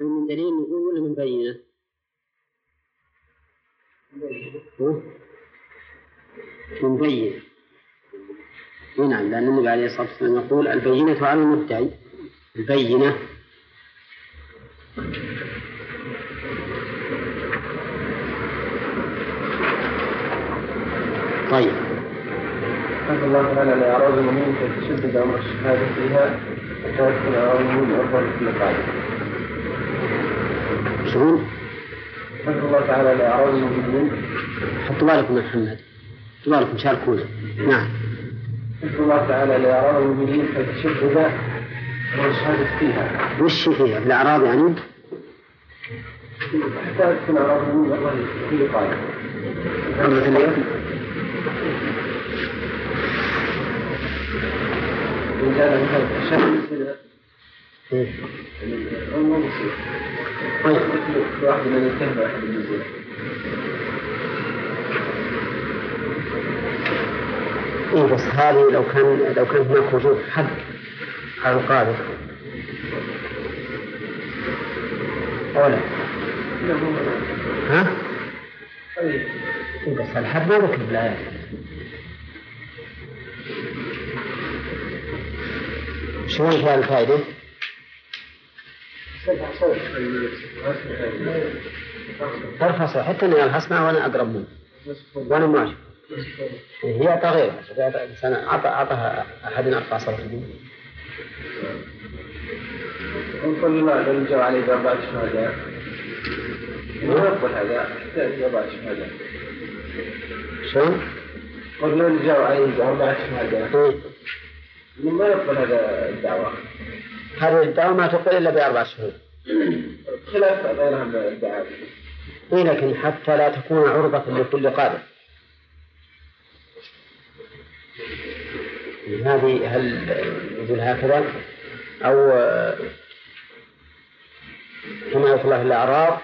من دليل نقول ولا من بينة؟ من بينة نعم لأن النبي عليه الصلاة والسلام يقول البينة على المدعي البينة طيب الله تعالى لأعراض المؤمنين فتشدد أمر الشهادة فيها حتى يكون أعراض المؤمنين أفضل في القاعدة. شلون؟ قال الله تعالى لأعراض المؤمنين حطوا بالكم يا محمد حطوا بالكم شاركونا نعم قال الله تعالى لأعراض المؤمنين فتشدد أمر الشهادة فيها وش فيها؟ بالأعراض يعني؟ حتى تكون أعراض المؤمنين أفضل في القاعدة. إيه. بس هذه لو كان لو كان هناك وجود حد على القاذف أولا ها؟ طيب إيه بس الحد ما ذكر بالآيات شلون فيها الفائدة؟ ترفع حتى أنا الحسنى وأنا أقرب منه وأنا ماشي هي تغير بس أنا أعطى أعطاها أحد أرفع صوت نقول لو جاء عليه بأربعة شهادات ما يقبل هذا يحتاج أربعة شهادات شلون؟ قل لو جاء عليه بأربعة شهادات إيه. ما يقبل هذا الدعوة؟ هذه الدعوة ما تقبل إلا بأربع شهور. خلاف غيرها من الدعاوى إيه لكن حتى لا تكون عرضة لكل قادر. هذه هل يقول هكذا؟ أو حماية الله الأعراض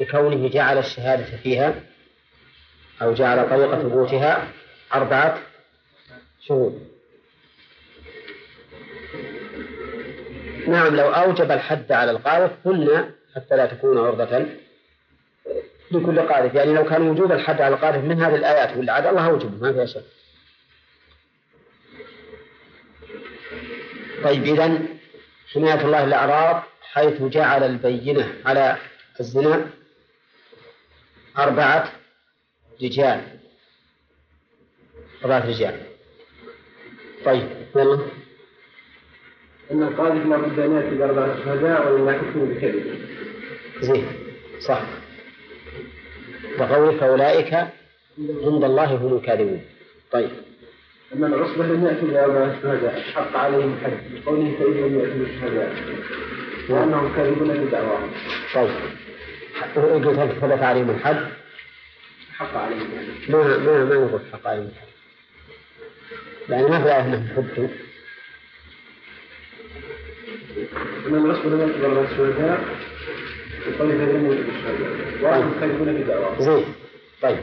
بكونه جعل الشهادة فيها أو جعل طريقة ثبوتها أربعة شهود نعم لو أوجب الحد على القاذف قلنا حتى لا تكون عرضة لكل قاذف يعني لو كان وجوب الحد على القاذف من هذه الآيات ولا عاد الله أوجبه ما فيها شك. طيب إذا حماية الله الأعراض حيث جعل البينة على الزنا أربعة رجال. أربعة رجال. طيب يلا. أن القاذف لا بد أن يأتي بأربعة شهداء ولا تكون بكذب. زين صح. وقوله فأولئك عند الله هم الكاذبون. طيب. أما العصبة لم يأتوا بأربعة شهداء حق عليهم الحد قوله فإن لم يأتوا بالشهداء وأنهم كاذبون بدعواهم طيب. قلت هل ثبت عليهم الحد؟ حق عليهم. الحد ما ما ما نقول حق عليهم الحد. يعني ما في آية أنهم حدوا أما العصبة لم يأتوا بأربعة شهداء وقوله فإن لم يأتوا بالشهداء وأنهم كاذبون بدعواهم زين. طيب.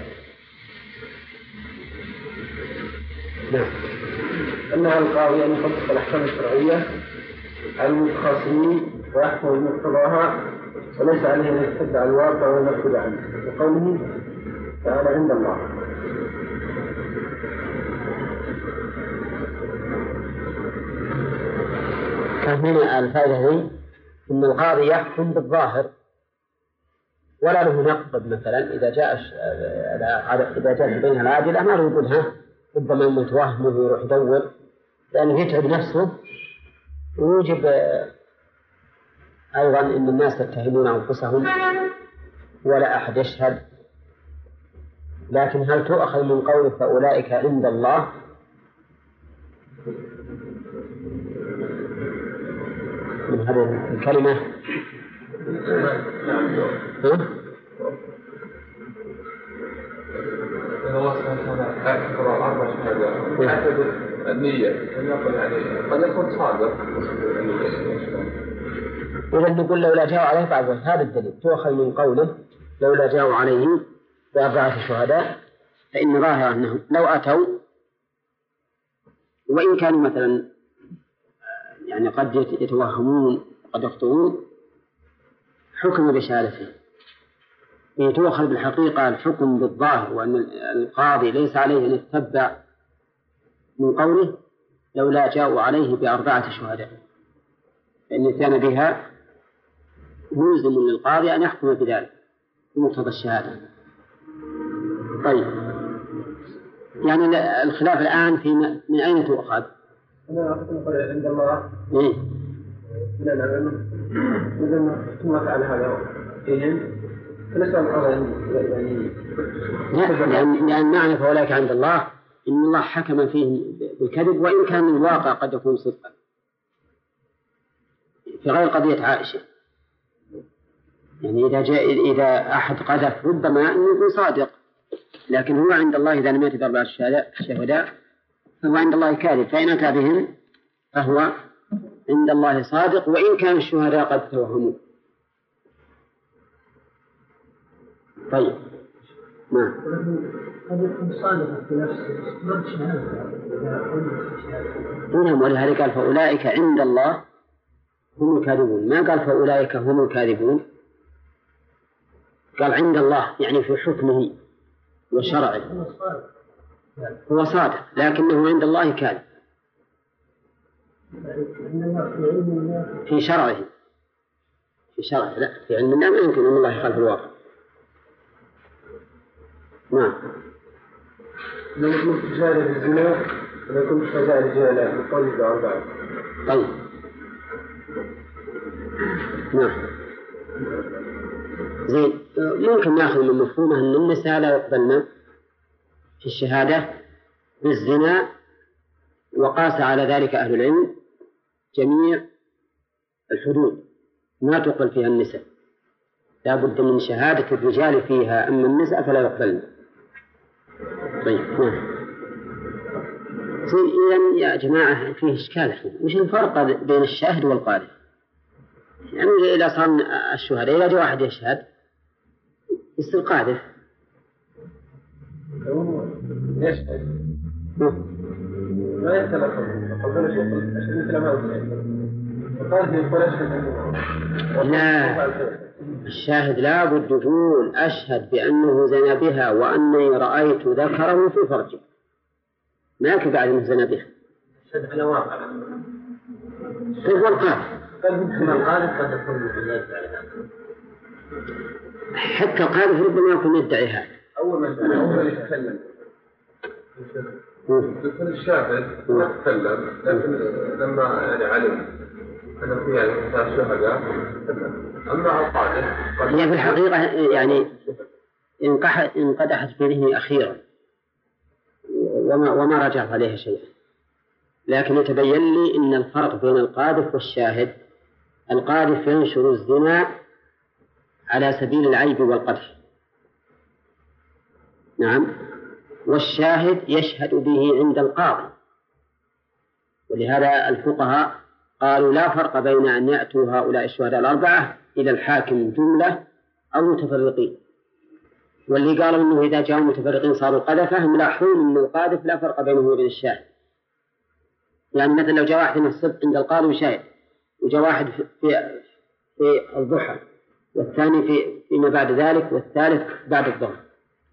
نعم. أنها القاضي أن يطبق الأحكام الشرعية على المتخاصمين ويحكم بمقتضاها وليس عليه أن يتبع الواقع وينفذ عنه. وقوله تعالى عند الله. هنا الفائدة أن القاضي يحكم بالظاهر ولا له نقد مثلا. إذا جاء على- إذا جاء بينها العادلة ما له يقول ها ربما متوهم ويروح يدور لأنه يتعب نفسه. ويوجب آه، أيضا أن الناس يتهمون أنفسهم ولا أحد يشهد. لكن هل تؤخذ من قوله فأولئك عند الله؟ من هذه الكلمة. النية. قد يكون صادق. إذا نقول لولا جاءوا عليه ذلك هذا الدليل. تؤخذ من قوله لولا جاءوا عليه بأربعة شهداء فإن ظاهر أنهم لو أتوا وإن كانوا مثلا يعني قد يتوهمون قد يخطئون حكم بشهادته هي تؤخذ بالحقيقة الحكم بالظاهر وأن القاضي ليس عليه أن يتبع من قوله لولا جاءوا عليه بأربعة شهداء. فإن كان بها ملزم للقاضي أن يحكم بذلك بمقتضى الشهادة. طيب. يعني الخلاف الآن في من أين تؤخذ؟ أنا أقول عند الله؟ لا لا إذا ثم فعل هذا. فيهم فنسأل الله يعني لا لأن, لأن معنى فأولئك عند الله إن الله حكم فيهم بالكذب وإن كان الواقع قد يكون صدقا. في غير قضية عائشة. يعني إذا جاء إذا أحد قذف ربما أنه يكون صادق. لكن هو عند الله إذا لم يأتي بأربعة شهداء فهو عند الله كاذب. فإن أتى بهم فهو عند الله صادق وإن كان الشهداء قد توهموا. طيب. نعم قد يكون صادقا في نفسه نعم قال فأولئك عند الله هم الكاذبون. ما قال فأولئك هم الكاذبون؟ قال عند الله يعني في حكمه وشرعه هو صادق لكنه عند الله كاذب. في شرعه. في شرعه لا في علم الله ما يمكن أن الله يخالف الواقع. نعم لو كنت تجاري بالزنا لو كنت تجاري جهلاء بقول بعض طيب. نعم زين. ممكن ناخذ من مفهومه أن النساء لا يقبلن في الشهادة بالزنا وقاس على ذلك أهل العلم جميع الحدود ما تقبل فيها النساء لا بد من شهادة الرجال فيها أما النساء فلا يقبلن. طيب نعم. إذا يا جماعة فيه إشكال وش الفرق بين الشاهد والقارئ؟ يعني إذا صار الشهداء إذا جاء واحد يشهد يصير قاذف يشهد ما يتلفظ قبل مثل ما لا. الشاهد لا بد يقول أشهد بأنه زنى بها وأني رأيت ذكره في فرجه. ما يكفي بعد أنه زنى بها. أشهد على واقع. على هذا حتى القاذف ربما يكون يدعي هذا. أول ما أول ما يتكلم. الشاهد تكلم لكن لما يعني علم أن في يعني شهداء أما القاذف هي في الحقيقة يعني انقدحت في ذهني أخيرا. وما وما رجعت عليها شيئا. لكن يتبين لي أن الفرق بين القاذف والشاهد القاذف ينشر الزنا على سبيل العيب والقدح. نعم؟ والشاهد يشهد به عند القاضي. ولهذا الفقهاء قالوا لا فرق بين أن يأتوا هؤلاء الشهداء الأربعة إلى الحاكم جملة أو متفرقين. واللي قالوا أنه إذا جاءوا متفرقين صاروا قذفة ملاحظون أن القاذف لا فرق بينه وبين الشاهد. يعني مثلا لو جاء واحد من الصبح عند القاضي وشاهد وجاء واحد في في الضحى والثاني في فيما بعد ذلك والثالث بعد الظهر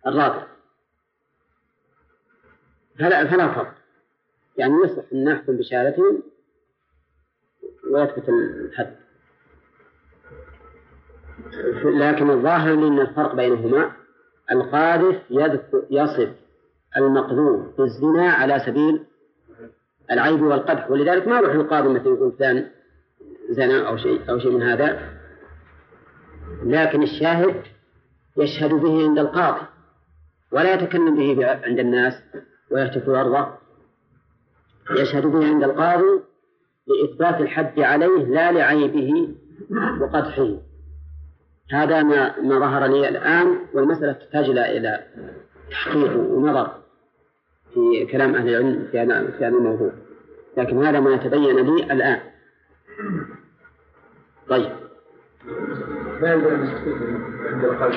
الرابع. فلا فلا فرق. يعني يصلح أن نحكم بشهادتهم ويثبت الحد. لكن الظاهر أن الفرق بينهما القاذف يصف المقذوف بالزنا على سبيل العيب والقدح. ولذلك ما يروح القاضي مثلا يقول فلان زنا أو شيء أو شيء من هذا. لكن الشاهد يشهد به عند القاضي ولا يتكلم به عند الناس. ويهتف أرضه يشهد به عند القاضي لإثبات الحد عليه لا لعيبه وقدحه. هذا ما ما ظهر لي الآن والمسألة تحتاج إلى تحقيق ونظر في كلام أهل العلم في هذا في هذا الموضوع. لكن هذا ما يتبين لي الآن. طيب. ما عندنا عند القلب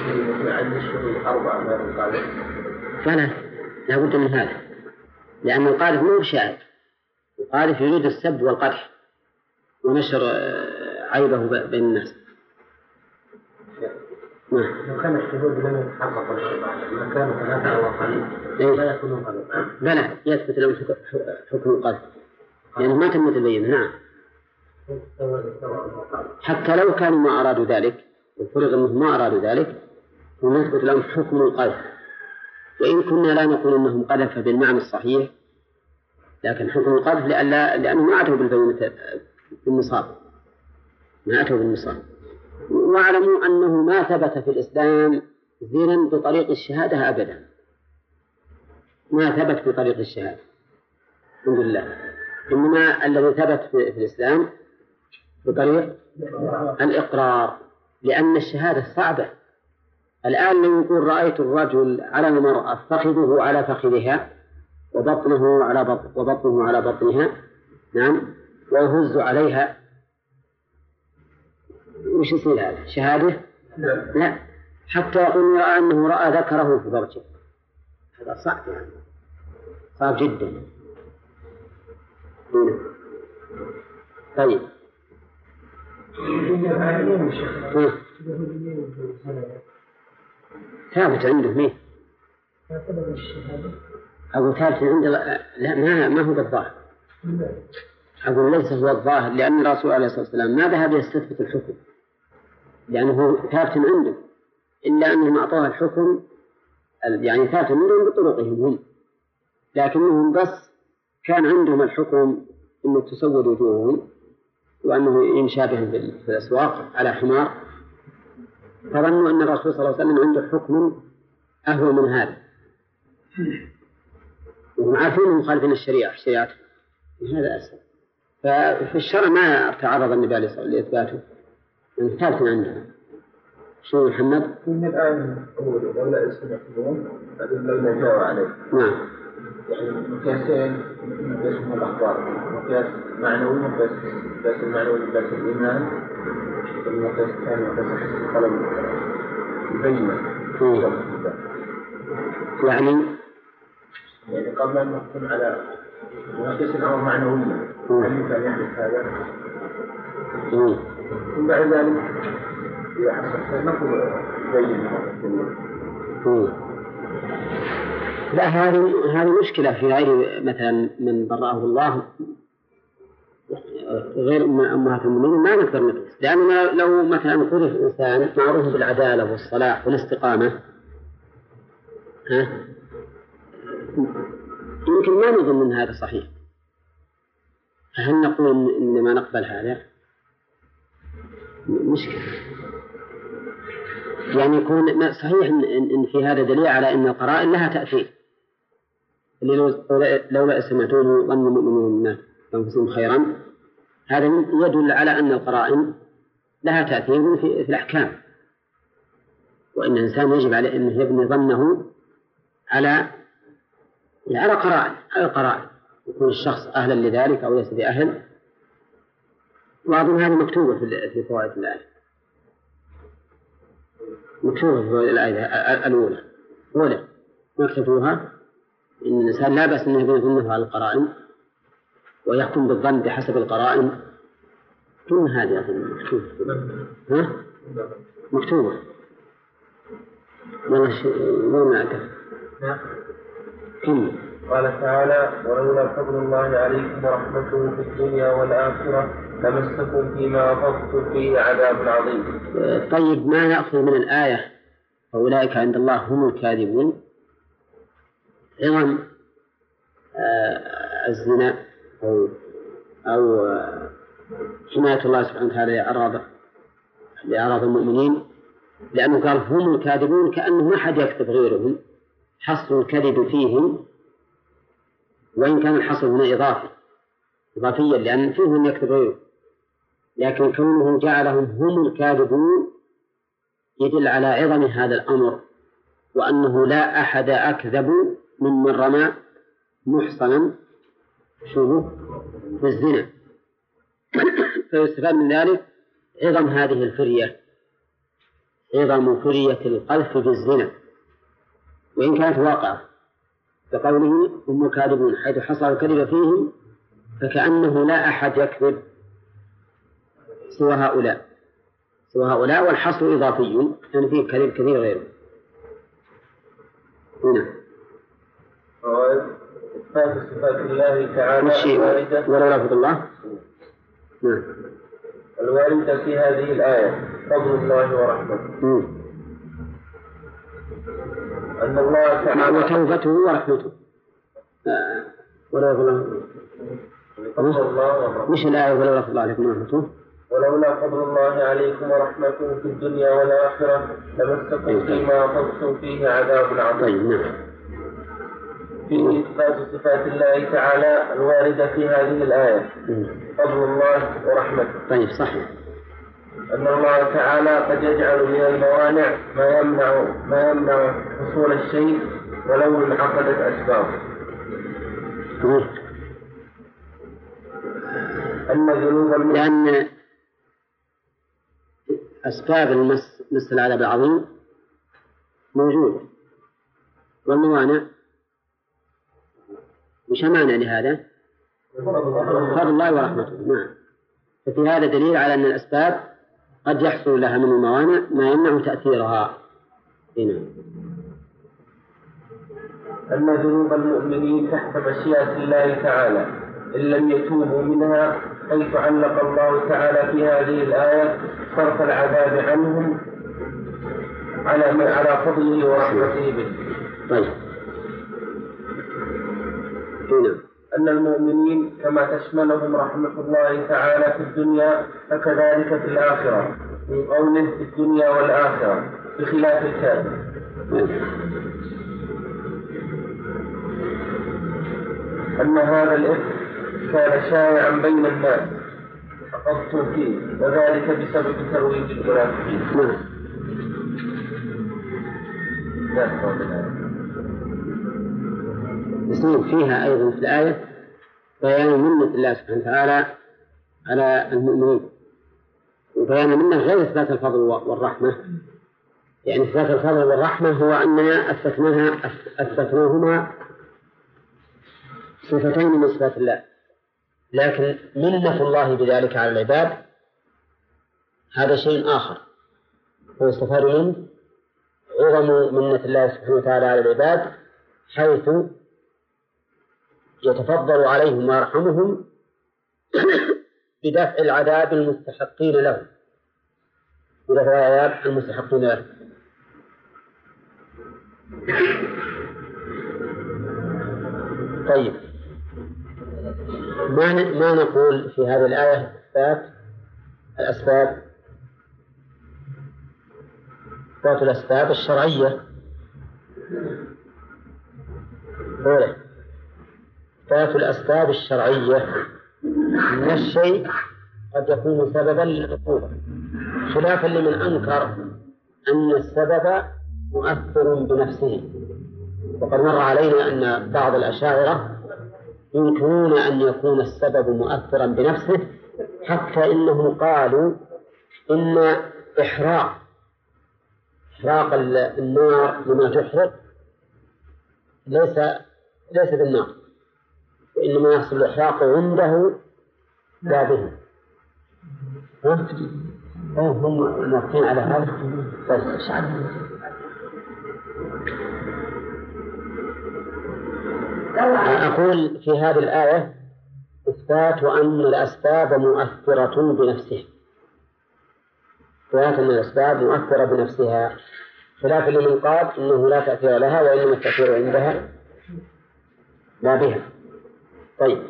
عند الشهور أربعة ما القالب فلا. لا بد من هذا لأن القاذف مو بشاهد القاذف يريد السب والقدح ونشر آه، عيبه بين الناس. نعم. لو كان الشهود لم يتحقق ما كانوا ثلاثة أو أقل. لا يكونون قذف بلى يثبت لهم حكم القذف لأنه ما تمت البينة نعم. حتى لو كانوا ما أرادوا ذلك وفرض أنهم ما أرادوا ذلك ونثبت لهم حكم القذف وإن كنا لا نقول أنهم قذف بالمعنى الصحيح لكن حكم القذف لأن لأنه ما أتوا بالنصاب ما أتوا بالنصاب واعلموا أنه ما ثبت في الإسلام زنا بطريق الشهادة أبدا. ما ثبت بطريق الشهادة. الحمد لله. إنما الذي ثبت في الإسلام بطريق الإقرار لأن الشهادة صعبة. الآن لو يقول رأيت الرجل على المرأة فخذه على فخذها وبطنه على بطن وبطنه على بطنها. نعم. ويهز عليها. وش يصير هذا؟ شهادة؟ لا. حتى يقول رأى أنه رأى ذكره في فرجه هذا صعب يعني. صعب جدا. هنا. طيب. ثابت عنده مين؟ أقول ثابت عنده لا ما ما هو بالظاهر. أقول ليس هو الظاهر لأن الرسول عليه الصلاة والسلام ما ذهب يستثبت الحكم. لأنه ثابت عنده إلا أنهم أعطوها الحكم يعني ثابت عندهم بطرقهم هم. لكنهم بس كان عندهم الحكم أنه تسود وجوههم وأنه يمشى بهم في الأسواق على حمار. فظنوا أن الرسول صلى الله عليه وسلم عنده حكم أهون من هذا. وهم عارفين مخالفين الشريعة شريعته هذا أسهل. ففي الشرع ما تعرض النبي عليه الصلاة والسلام لإثباته. من ثابت عندنا شو محمد؟ من الآن لولا يستمعون لولا جاءوا عليه. نعم. يعني مقياسين مقياس من الأخبار مقياس معنوي مقياس مقياس المعنوي مقياس الإيمان. يعني يعني قبل أن نحكم على مقياس الأمر معنويا هل يمكن أن يحدث هذا؟ ثم بعد ذلك إذا حصل نقول بين لا هذه هذه مشكلة في غير مثلا من برأه الله غير أمهات المؤمنين ما نقدر نقيس لأننا لو مثلا قذف إنسان معروف بالعدالة والصلاح والاستقامة ها يمكن ما نظن أن هذا صحيح. فهل نقول إن ما نقبل هذا؟ مشكلة. يعني يكون صحيح إن في هذا دليل على أن القرائن لها تأثير. لولا سمعتوه ظن المؤمنون. الناس أنفسهم خيرا هذا يدل على أن القرائن لها تأثير في, الأحكام. وأن الإنسان يجب عليه أنه يبني ظنه على على قرائن على قرائن يكون الشخص أهلا لذلك أو ليس بأهل. وأظن هذه مكتوبة في في فوائد الآية. مكتوبة في فوائد الآية الأولى. أولى ما إن الإنسان لا بأس أنه يبني ظنه على القرائن. ويحكم بالظن بحسب القرائن. كل هذه أظن مكتوبة ها؟ مكتوبة والله وين أعتقد كم؟ قال تعالى ولولا فضل الله عليكم ورحمته في الدنيا والآخرة لمسكم فيما أفضتم فيه عذاب عظيم. طيب ما نأخذ من الآية؟ فأولئك عند الله هم الكاذبون. عظم آه، الزنا. أو أو حماية الله سبحانه وتعالى لأعراض لأعراض المؤمنين لأنه قال هم الكاذبون كأنه ما حد يكذب غيرهم. حصر الكذب فيهم وإن كان الحصر هنا إضافي. إضافيا لأن فيهم يكذب غيره. لكن كونه جعلهم هم الكاذبون يدل على عظم هذا الأمر وأنه لا أحد أكذب ممن رمى محصنا شو بالزنا فيستفاد من ذلك عظم هذه الفرية. عظم فرية القذف بالزنا. وإن كانت واقعة كقوله هم كاذبون حيث حصل الكذب فيهم فكأنه لا أحد يكذب سوى هؤلاء. سوى هؤلاء والحصر إضافي يعني فيه كذب كثير غيره. نعم. إثبات صفات الله تعالى الواردة. ولو لفظ الله؟ نعم. الواردة في هذه الآية فضل الله ورحمته. أن الله تعالى وتوبته ورحمته. آه، ولو لفظ الله مش الآية ولو لفظ الله عليكم ورحمته؟ ولولا فضل الله عليكم ورحمته في الدنيا والآخرة لمسكم فيما أخذتم فيه عذاب عظيم. طيب نعم. في إثبات صفات الله تعالى الواردة في هذه الآية فضل الله ورحمته. طيب صحيح. أن الله تعالى قد يجعل من الموانع ما يمنع ما يمنع حصول الشيء ولو انعقدت أسبابه. أن ذنوب لأن أسباب المس مس العذاب العظيم موجودة والموانع وش معنى لهذا؟ فضل الله ورحمته نعم ففي هذا دليل على أن الأسباب قد يحصل لها من الموانع ما يمنع تأثيرها هنا أن ذنوب المؤمنين تحت مشيئة الله تعالى إن لم يتوبوا منها حيث علق الله تعالى في هذه الآية صرف العذاب عنهم على على فضله ورحمته به. طيب. أن المؤمنين كما تشملهم رحمة الله تعالى في الدنيا فكذلك في الآخرة من قوله في الدنيا والآخرة بخلاف الكافر. أن هذا الإثم كان شائعا بين الناس فقدتم فيه وذلك بسبب ترويج المنافقين. نعم. يصير فيها أيضا في الآية بيان منة الله سبحانه وتعالى على المؤمنين. وبيان منة غير إثبات الفضل والرحمة. يعني إثبات الفضل والرحمة هو أننا أثبتناها أثبتناهما صفتين من صفات الله. لكن منة الله بذلك على العباد هذا شيء آخر. ويستفاد منه عظم منة الله سبحانه وتعالى على العباد حيث يتفضل عليهم ويرحمهم بدفع العذاب المستحقين له بدفع العذاب المستحقين له طيب. ما ما نقول في هذه الآية إثبات الأسباب. إثبات الأسباب الشرعية. أولا. إثبات الأسباب الشرعية من الشيء قد يكون سببا للعقوبة. خلافا لمن أنكر أن السبب مؤثر بنفسه. وقد مر علينا أن بعض الأشاعرة ينكرون أن يكون السبب مؤثرا بنفسه حتى إنهم قالوا إن إحراق إحراق النار لما تحرق ليس ليس بالنار. وإنما يحصل الإحراق عنده لا به؟ هم موافقين على هذا. بس أقول في هذه الآية إثبات أن الأسباب مؤثرة بنفسها. إثبات أن الأسباب مؤثرة بنفسها. خلاف لمن قال إنه لا تأثير لها وإنما التأثير عندها. لا بها. طيب.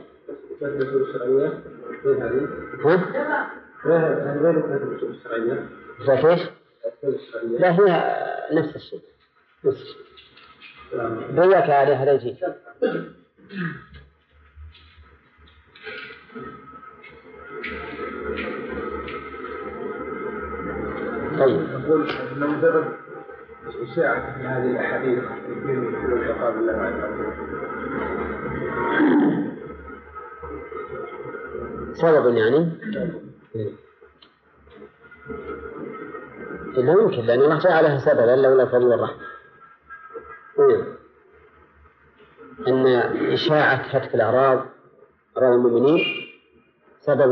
ها؟ إيش؟ لا هي نفس الشيء. نفس الشيء. بيك عليه هذا يجي طيب. نقول من سبب إشاعة هذه الأحاديث في عقاب الله عز سبب يعني؟ لا يمكن لأن الله جعلها سببا لولا فضل الرحمة. إيه. أن إشاعة هتك الأعراض أراضي المؤمنين سبب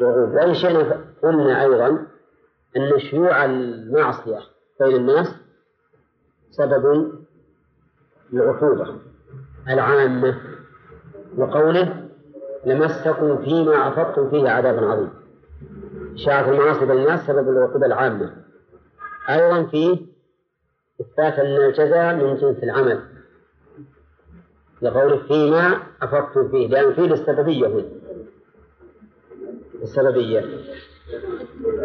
وعود وإن شئنا قلنا أيضا أن شيوع المعصية بين الناس سبب العقوبة العامة وقوله لمسكم فيما أفضتم فيه عذاب عظيم. شاعة المعاصي بين الناس سبب العقوبة العامة. أيضا فيه إثبات أن الجزاء من جنس العمل. لقوله فيما أفضتم فيه لأن فيه للسببية هنا. السببية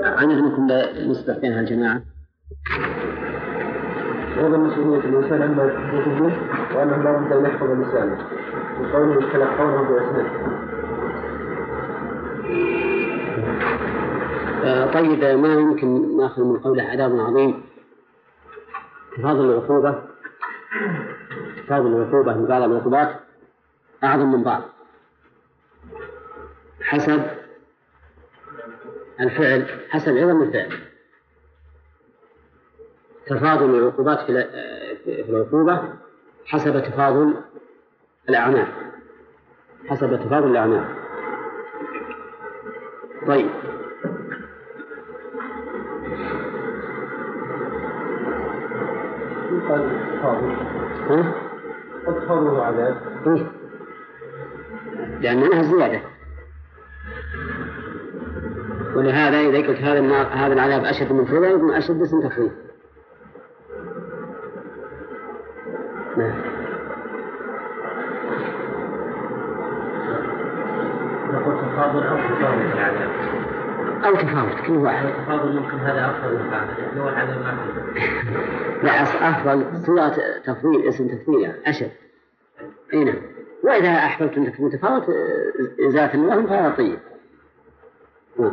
عن منكم نسبة بين الجماعة. وهذا مسؤولية الإنسان عما يتحدث به وأنه لا بد أن يحفظ لسانه وقوله يتلقونه بأسنانه طيب ما يمكن نأخذ من قوله عذاب عظيم؟ تفاضل العقوبة تفاضل العقوبة من بعض العقوبات أعظم من بعض. حسب الفعل حسب عظم الفعل. تفاضل العقوبات في العقوبة حسب تفاضل الأعمال. حسب تفاضل الأعمال. طيب. قد ها؟ قد تفاضل عذاب إيه؟ لأنها زيادة ولهذا إذا قلت هذا النار هذا العذاب أشد من كذا يكون أشد اسم تفريط نعم أو تفاوت كل واحد. التفاضل يمكن هذا أفضل من هذا؟ هو العذاب ما لا أفضل. صورة تفضيل اسم تفضيل يعني أشد. أي نعم. وإذا أحببت أن تكون تفاوت ذات لهم فهذا طيب. نعم.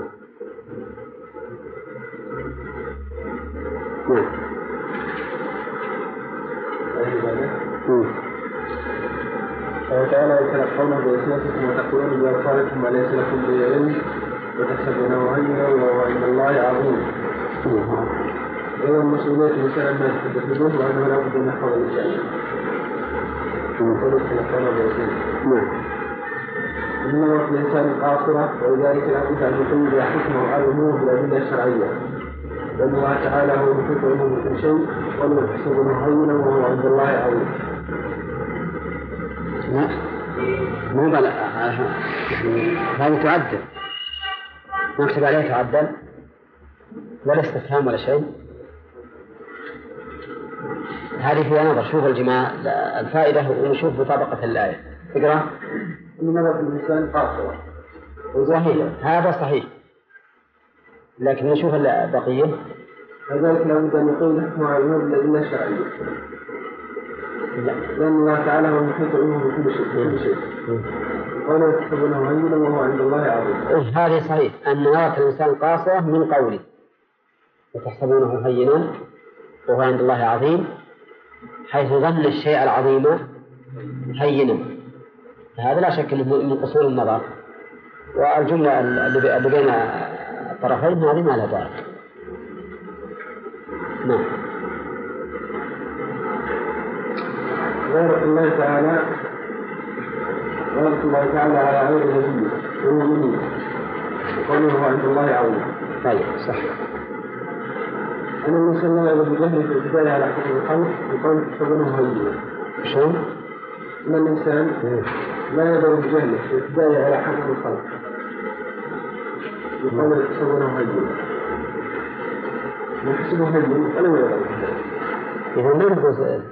نعم. مم. قال تعالى يتلقونه بألسنتكم وتقولون بأبصاركم ما ليس لكم به علم وتحسبونه هينا وهو عند الله عظيم. أيضا مسؤولية الإنسان ما يتحدث به وأنه لا بد أن يحفظ لسانه نعم. إن نظرة الإنسان قاصرة ولذلك لا بد أن يقيد حكمة الأمور بالأدلة الشرعية. لأن الله تعالى هو المحيط علمه بكل شيء وله تحسبونه هينا وهو عند الله عظيم لا مو بل يعني هذه تعدل نكتب عليها تعدل ولا استفهام ولا شيء. هذه فيها نظر شوف الجماعة الفائدة ونشوف مطابقة الآية. اقرأ. إن نظرة الإنسان قاصرة صحيح. هذا صحيح. لكن نشوف البقية. كذلك لا بد أن يقيد حكمه على بالأدلة الشرعية لا. لأن الله تعالى هو المحيط بكل شيء قوله يحسبونه هينا وهو عند الله عظيم. هذه صحيح أن نظرة الإنسان قاصرة من قوله. وتحسبونه هينا وهو عند الله عظيم حيث ظن الشيء العظيم هينا. هذا لا شك أنه من قصور النظر. والجملة اللي بين الطرفين هذه ما لها داعي. نعم. الله تعالى غيرة الله تعالى على غير نبيه والمؤمنين وقوله هو عند الله عظيم. طيب صح. أن الإنسان لا يعبد بجهله في البداية على حكم الخلق. بقول تحسبونه هينا شلون؟ أن الإنسان لا يدعو بجهله في البداية على حكم الخلق. بقول تحسبونه هينا يحسبه هين ولا يدعو إذا ما نقول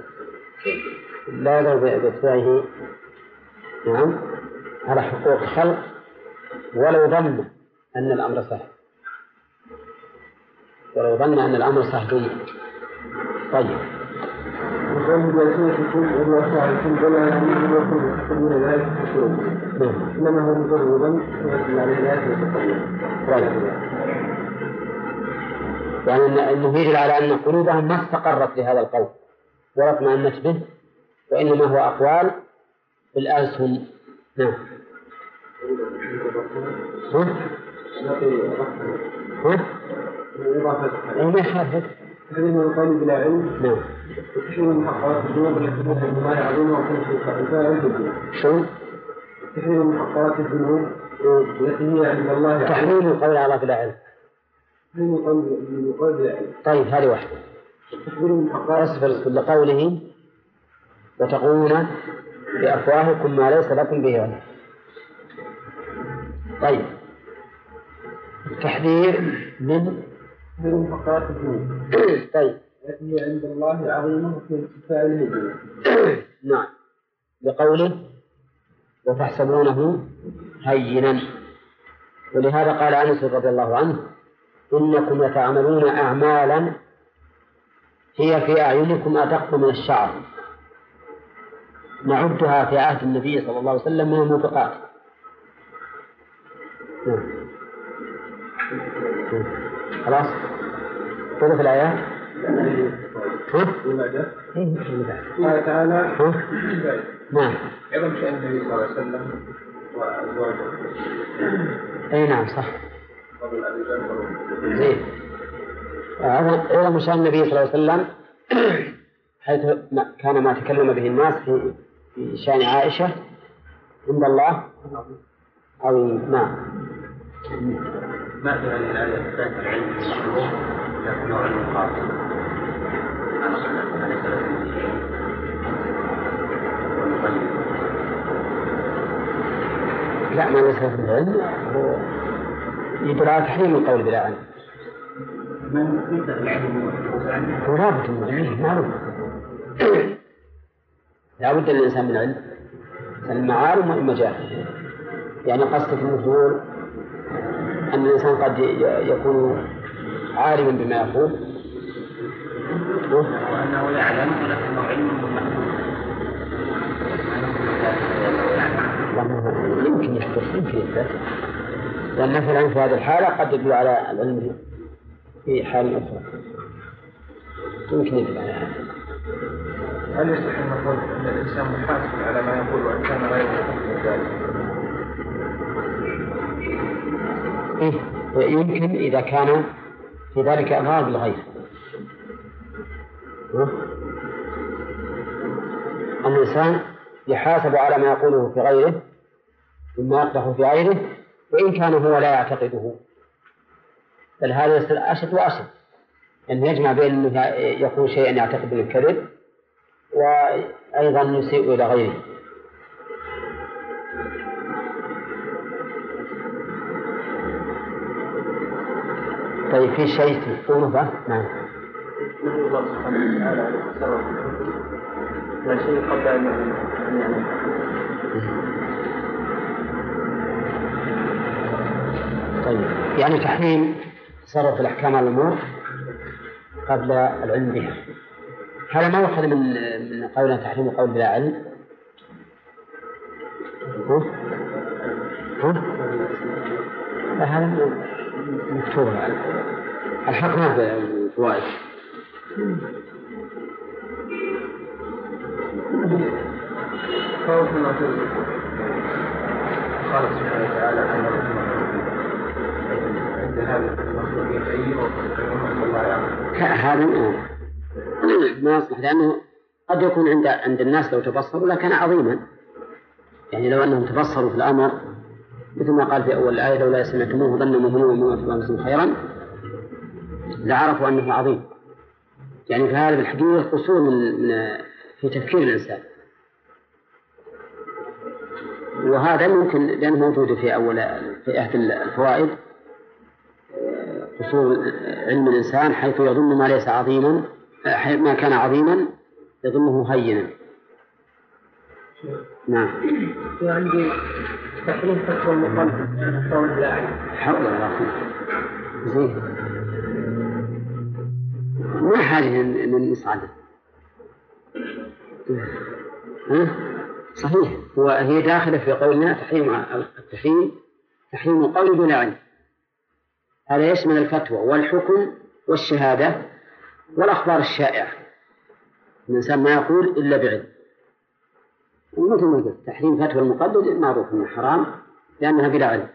لا يضر باتباعه نعم. على حقوق الخلق ولو ظن أن الأمر صح ولو ظن أن الأمر جيد طيب. إنما هو مجرد يعني أن- أنه يدل على أن قلوبهم ما استقرت لهذا القول. ولا اطمأنت به وإنما هو أقوال بالألسن نعم. ها؟ ها؟ ما يخالف تحريم القول بلا علم. نعم. وتشير المحققات الذنوب التي؟ تحريم محققات الذنوب هي عند الله تحريم القول على بلا علم. تحريم قول قول بلا علم. طيب هذه واحدة. تحريم محققات اصبر لقوله وتقولون بأفواهكم ما ليس لكم به علم. طيب. تحذير من تحريم محققات الذنوب طيب. التي هي عند الله عظيمة في ارتفاع الهجرة. نعم. لقوله وتحسبونه هينا. ولهذا قال أنس رضي الله عنه إنكم لتعملون أعمالا هي في أعينكم ادق من الشعر. نعدها في عهد النبي صلى الله عليه وسلم من الموبقات. خلاص؟ في الآيات. قال تعالى؟ نعم. عظم شأن النبي صلى الله عليه وسلم وأزواجه. أي نعم صح. زين. عظم شأن النبي صلى الله عليه وسلم حيث كان ما تكلم به الناس في في شأن عائشة عند الله عظيم. نعم. ما في هذه الآية؟ إثبات العلم بالشروط لكنه علم خاص لا ما في العلم. هو على تحريم القول بلا علم. من يبدأ العلم؟ هو رابط معروف. لا بد للإنسان من علم. المعالم والمجال يعني قصدك المفعول أن الإنسان قد يكون عالما بما يقول. وأنه يعلم ولكنه علم محدود والله يمكن يحدث يمكن يحدث لأن العلم في هذه الحالة قد يدل على العلم في حال أخرى. يمكن يدل على هذا. هل يصح أن نقول أن الإنسان محاسب على ما يقول وإن كان غير محاسب ذلك؟ إيه يمكن إذا كان في ذلك إضرار بالغير ها؟ الإنسان يحاسب على ما يقوله في غيره مما يقدح في غيره وإن كان هو لا يعتقده بل هذا يصير أشد وأشد أن يجمع بين أنه يقول شيئا يعتقد انه كذب وأيضا يسيء إلى غيره. طيب في شيء تقوله نعم. الله سبحانه وتعالى لا شيء قبل أن طيب يعني تحريم تصرف الأحكام على الأمور قبل العلم بها. هذا ما يؤخذ من من قولنا تحريم القول بلا علم؟ ها؟ ها؟ هذا مكتوب الحق. ما في فوائد. أصول قال سبحانه وتعالى أن عند هذا المخلوقين أي وقد الله يعلم هذا ما يصلح لأنه قد يكون عند عند الناس لو تبصروا لكان عظيما. يعني لو أنهم تبصروا في الأمر مثل ما قال في أول الآية لولا سمعتموه ظن مؤمنون ومؤمنات بأنفسهم خيرا لعرفوا أنه عظيم. يعني في هذا الحديث قصور من من في تفكير الإنسان. وهذا ممكن لأنه موجود في أول في إحدى الفوائد قصور علم الإنسان حيث يظن ما ليس عظيما. ما كان عظيما يظنه هينا. نعم. في عندي تحريم بلا علم حول ولا قوة زين. ما حاجة أن نصعد؟ صحيح. هو هي داخلة في قولنا تحريم التحريم. تحريم القول بلا علم هذا يشمل الفتوى والحكم والشهادة. والأخبار الشائعة. الإنسان ما يقول إلا بعلم. ومثل ما قلت تحريم فتوى المقلد معروف أنه حرام لأنها بلا علم.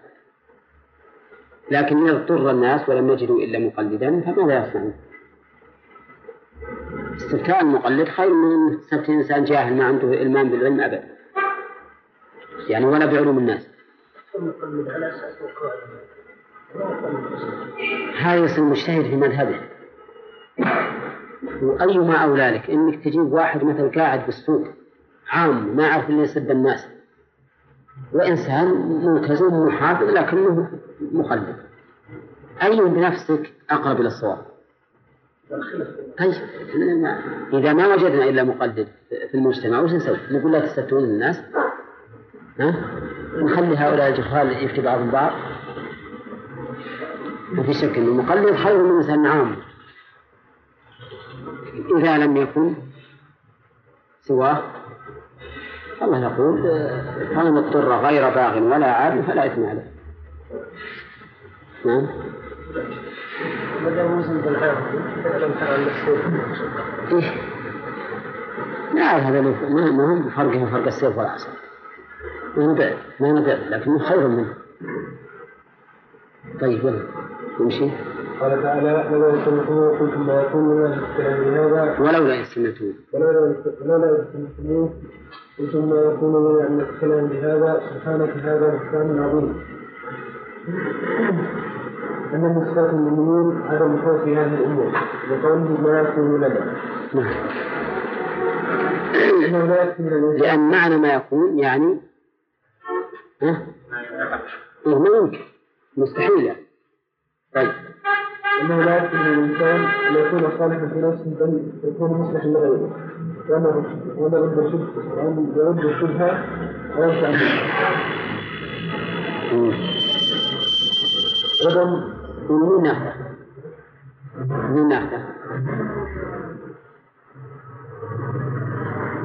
لكن إذا اضطر الناس ولم يجدوا إلا مقلدا فماذا يصنعون؟ استفتاء المقلد خير من استفتاء إنسان جاهل ما عنده إلمام بالعلم أبدا. يعني ولا بعلوم الناس. هذا يصير مجتهد في مذهبه. وأيما أولى لك إنك تجيب واحد مثل قاعد بالسوق عام ما يعرف اللي يسد الناس. وإنسان ملتزم محافظ لكنه مخلد. أي بنفسك أقرب إلى الصواب؟ طيب إذا ما وجدنا إلا مقلد في المجتمع وش نسوي؟ نقول لا تستفتون الناس؟ ها؟ نخلي هؤلاء الجهال يفتي بعضهم بعض؟ ما في شك أن المقلد خير من إنسان عام. إذا لم يكن سواه الله يقول فمن اضطر غير باغ ولا عاد فلا إثم عليه. نعم. إيه؟ لا هذا ما هم بفرقه فرق السيف والعصا ما نبعد ما نبعد لكنه خير منه. طيب يلا نمشي. قال تعالى لولا يستمعون قلتم ما يكون لنا الكلام بهذا ولولا يستمعون ولولا يستمعون قلتم ما يكون لنا ان نتكلم بهذا سبحانك هذا بهتان عظيم أن من صفات المؤمنين عدم الخوف في هذه الأمور لقوله ما يكون لنا نعم لا لأن معنى ما يكون يعني ها؟ ما يمكن مستحيل يعني. طيب أنه لا يكفي من الإنسان أن يكون صالحا في نفسه بل يكون مصلحا لغيره وأن وأن رد يرد الشبهة وينفع. عدم من ناحية من ناحية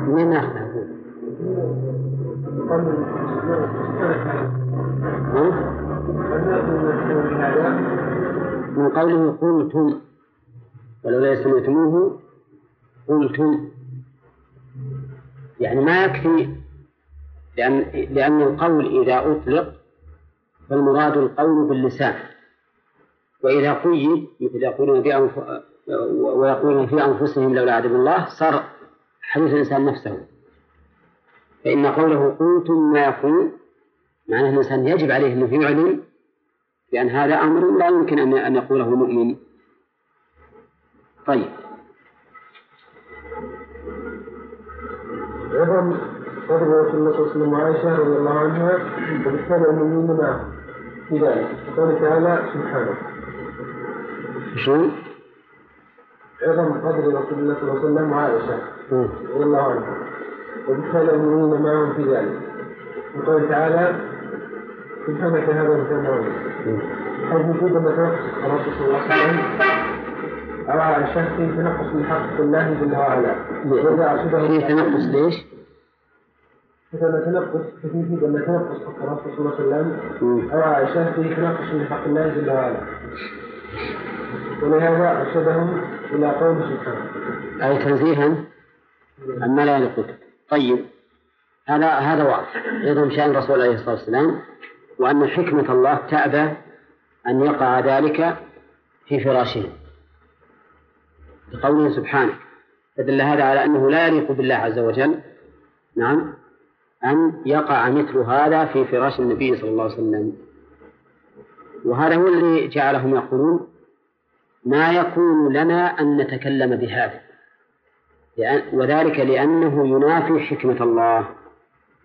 من ناحية ها؟ من قوله قلتم ولولا سمعتموه قلتم يعني ما يكفي لأن لأن القول إذا أطلق فالمراد القول باللسان وإذا قيد مثل يقولون في. ويقولون في أنفسهم لولا عذاب الله صار حديث الإنسان نفسه فإن قوله قلتم ما يقول معناه الإنسان يجب عليه أنه يعلن لأن هذا أمر لا يمكن أن أن يقوله مؤمن طيب. عظم فضل رسول الله صلى الله عليه وسلم وعائشة رضي الله عنها وبالتالي المؤمنين معه في ذلك قال تعالى سبحانه. قدر رسول الله صلى الله عليه وسلم وعائشة. رضي الله عنها. وبالتالي المؤمنين معهم في ذلك. وقال تعالى سبحانك هذا مم. حيث وجود تنقص الرسول صلى الله عليه وسلم أو على شخص تنقص من حق الله جل وعلا. وإذا في تنقص ليش؟ مثلا تنقص أن تنقص حق الرسول صلى الله عليه وسلم. أو عائشة فيه تنقص من حق الله جل وعلا. ولهذا أرشدهم إلى قول سبحانه. أي تنزيها عما لا يليق. طيب. هذا هذا واضح. يظهر شأن الرسول عليه الصلاة والسلام وأن حكمة الله تأبى أن يقع ذلك في فراشه بقوله سبحانه فدل هذا على أنه لا يليق بالله عز وجل نعم أن يقع مثل هذا في فراش النبي صلى الله عليه وسلم. وهذا هو الذي جعلهم يقولون ما يكون لنا أن نتكلم بهذا وذلك لأنه ينافي حكمة الله.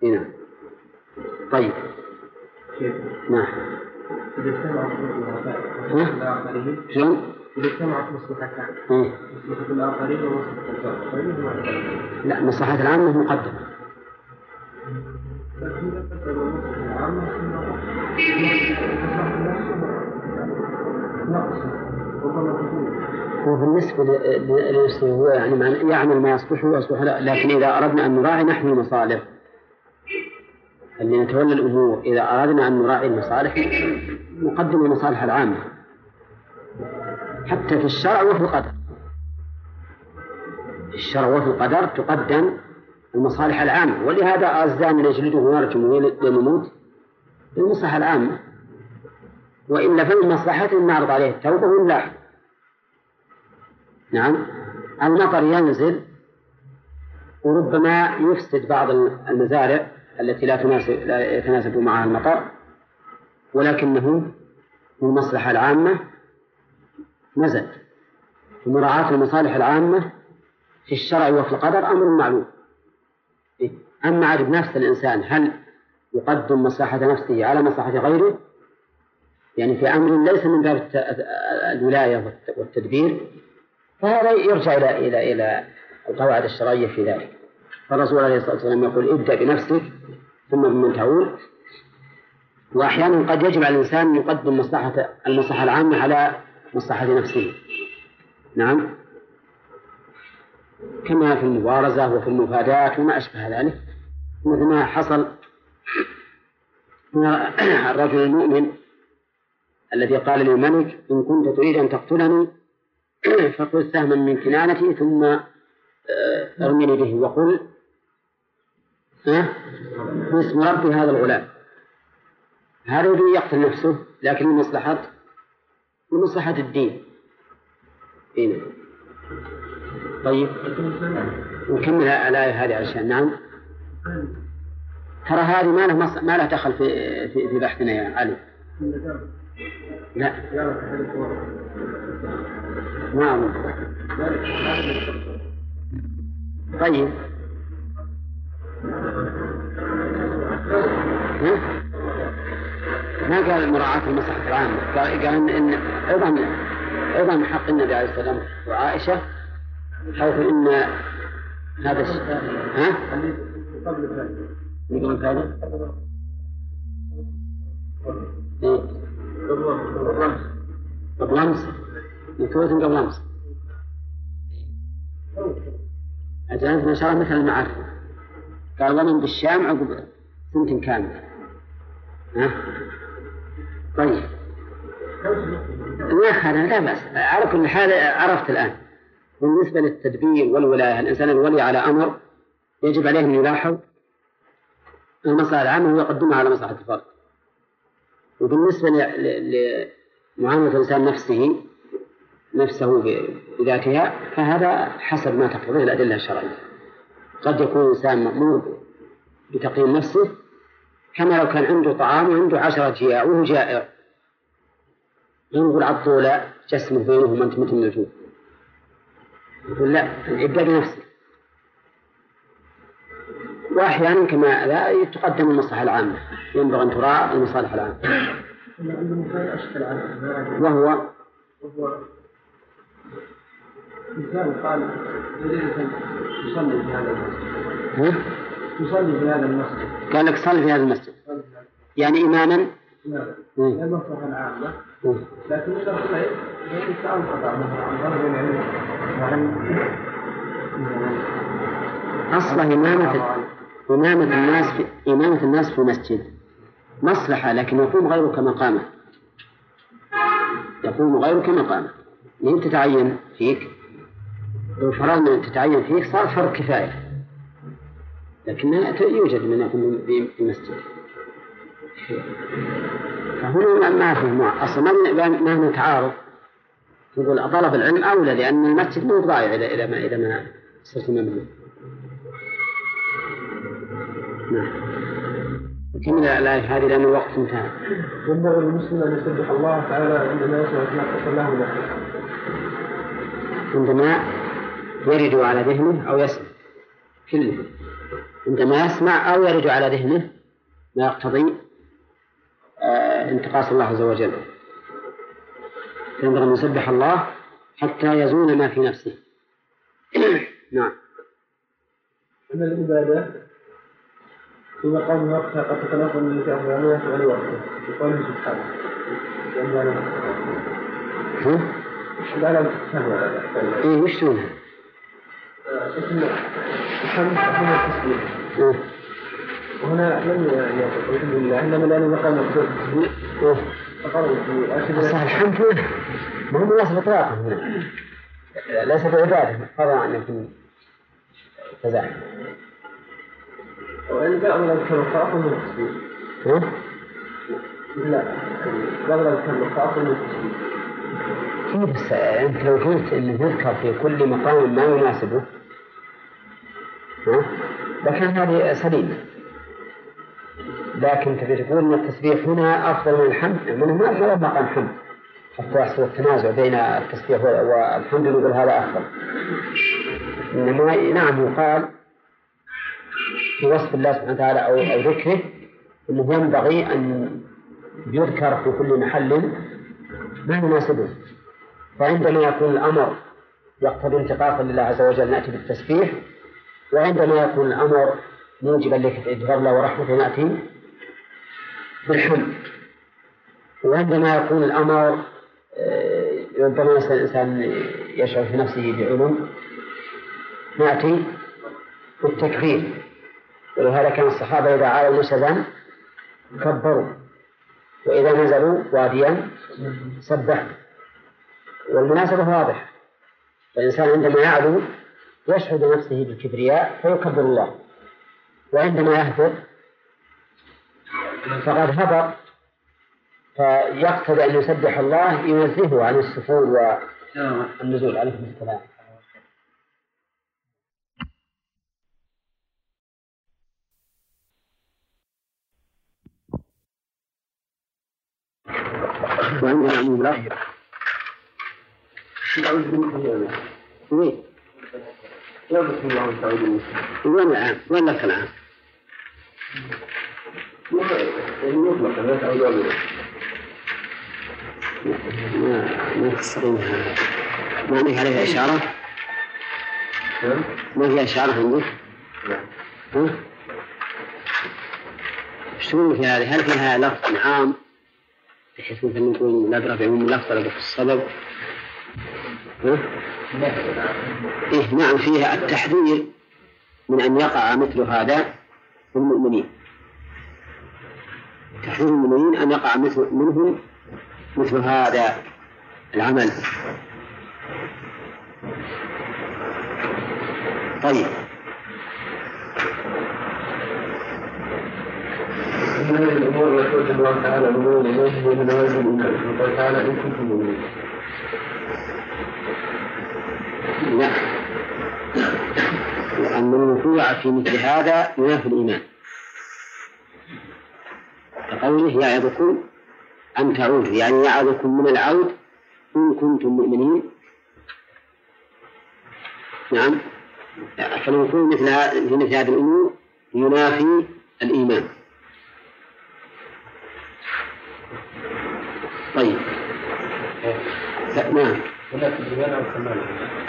هنا طيب. نعم إذا اجتمعت؟ الآخرين شلون؟ إذا اجتمعت مصلحتان؟ مصلحة الآخرين ومصلحة الفرد يعتبر. لا مصلحة العامة مقدمة هو بالنسبة ل- ل- لنفسه هو يعني يعمل ما يصلحه ويصلح لكن إذا أردنا أن نراعي نحن المصالح اللي نتولى الأمور إذا أردنا أن نراعي المصالح نقدم المصالح العامة. حتى في الشرع وفي القدر. في الشرع وفي القدر تقدم المصالح العامة. ولهذا الزاني يجلده ويرجم ويموت للمصلحة العامة. وإلا فمن مصلحته نعرض عليه التوبة ونلاحظ نعم. المطر ينزل وربما يفسد بعض المزارع. التي لا تناسب لا يتناسب معها المطر ولكنه المصلحة العامة نزل. ومراعاة المصالح العامة في الشرع وفي القدر أمر معلوم. أما عدد نفس الإنسان هل يقدم مصلحة نفسه على مصلحة غيره؟ يعني في أمر ليس من باب الولاية والتدبير فهذا يرجع إلى إلى إلى القواعد الشرعية في ذلك. فالرسول عليه الصلاة والسلام يقول ابدأ بنفسك ثم بمن تعول وأحيانا قد يجب على الإنسان أن يقدم مصلحة المصلحة العامة على مصلحة نفسه. نعم. كما في المبارزة وفي المفادات وما أشبه ذلك. مثل ما حصل الرجل المؤمن الذي قال للملك إن كنت تريد أن تقتلني فخذ سهما من كنانتي ثم آه، ارمني به. وقل باسم ربي هذا الغلام. هذا يريد يقتل نفسه لكن لمصلحة لمصلحة الدين. هنا إيه. طيب. نكمل الآية هذه عشان نعم. ترى هذه ما له. ما له دخل في في, في بحثنا يا علي. لا. نعم. طيب. ما قال مراعاة المصلحة العامة قال قال إن, إن أيضا من حق النبي عليه الصلاة والسلام وعائشة حيث إن هذا الشيء ها؟ قبل الفائدة قبل الفائدة؟ إيه؟ قبل أمس مكتوبة قبل أمس أجل ما شاء الله مثل المعرفة قال ومن بالشام عقب سنة كاملة. ها؟ طيب. ما هذا لا بأس. على كل حال عرفت الآن. بالنسبة للتدبير والولاية الإنسان الولي على أمر يجب عليه أن يلاحظ المصلحة العامة ويقدمها على مصلحة الفرد. وبالنسبة لمعاملة الإنسان نفسه نفسه بذاتها فهذا حسب ما تقتضيه الأدلة الشرعية. قد يكون الإنسان مأمور بتقييم نفسه كما لو كان عنده طعام وعنده عشرة جياع وهو جائع. ينقل عطولة جسمه بينهما أنت مثل من الجوع. يقول لا ابدأ بنفسك وأحيانا كما لا تقدم المصلحة العامة. ينبغي أن تراعى المصالح العامة. وهو إنسان قال أن يصلي في هذا المسجد. يصلي في هذا المسجد. قال لك صلي في هذا المسجد. يعني إماما نعم. المصلحة العامة لكن يستعمل خطأ. مثلا عن أصل إمامة إمامة الناس في إمامة الناس في المسجد مصلحة لكن يقوم غيرك مقامه يقوم غيرك مقامه لين تتعين فيك؟ لو فرضنا أن تتعين فيك صار فرض كفاية. لكن يوجد من يكون في المسجد. فهنا ما في أصلا ما هو تعارض. يقول طلب العلم أولى لأن المسجد مو ضايع اذا إذا ما إذا ما صرت مملوك نعم. نكمل الآية هذه لأن الوقت انتهى. ينبغي للمسلم أن يسبح الله تعالى عندما يسمع ما له. عندما يرد على ذهنه أو يسمع. كله عندما يسمع أو يرد على ذهنه ما يقتضي آه، انتقاص الله عز وجل. ينبغي أن يسبح الله حتى يزول ما في نفسه. نعم. أن العبادة في مقام وقتها قد تتناقض من الأفعال وعلى وقتها بقوله سبحانه. لا لا إيه وش اسم وهنا لم يقل لله انما لأنه مقام مقصود التسبيح فقالوا صح الحمد لله ما هو مناسب اطلاقا هنا ليس بعباده فرضا ان يكون تزاحم وإن بعض الأذكار الخاصة من التسبيح لا بعض الأذكار الخاصة من التسبيح بس أنت لو قلت أنه يذكر في كل مقام ما يناسبه لكن هذه سليمة لكن تبي تقول إن التسبيح هنا أفضل من الحمد منه ما له مقام حمد حتى يحصل التنازع بين التسبيح والحمد نقول هذا أفضل. إنما نعم يقال في وصف الله سبحانه وتعالى أو أو ذكره إنه ينبغي أن يذكر في كل محل ما يناسبه. فعندما يكون الأمر يقتضي انتقاصا لله عز وجل نأتي بالتسبيح وعندما يكون الأمر موجبا لفضل ورحمته ناتي بالحمد وعندما يكون الأمر آه، ربما الإنسان يشعر في نفسه بعلم نأتي بالتكبير. ولهذا كان الصحابة إذا عالوا نسبا كبروا وإذا نزلوا واديا سبحوا. والمناسبة واضحة الإنسان عندما يعلو يشعر بنفسه بالكبرياء فيكبر الله. وعندما يهبط فقد هبط فيقتضي أن يسبح الله ينزهه عن السفول والنزول. عليه السلام. وعندنا عموم لا وين؟ وين العام؟ وين لك العام؟ ما ما تفسرونها ما عليها إشارة؟ ما فيها إشارة عندك؟ ها؟ إيش تقول في هذه؟ هل فيها لفظ عام بحيث مثلا نقول لا بعموم اللفظ ولا السبب؟ ها؟ إيه نعم فيها التحذير من أن يقع مثل هذا في المؤمنين تحذير المؤمنين أن يقع مثل منهم مثل هذا العمل طيب من الأمور التي الله تعالى امور اليه ومن نوازل الايمان قال تعالى ان كنتم مؤمنين لأن الوقوع في مثل هذا ينافي الإيمان. كقوله يعظكم أن تعودوا يعني يعظكم من العود إن كنتم مؤمنين. نعم. فالوقوع مثل في مثل هذه الأمور ينافي الإيمان. طيب. نعم.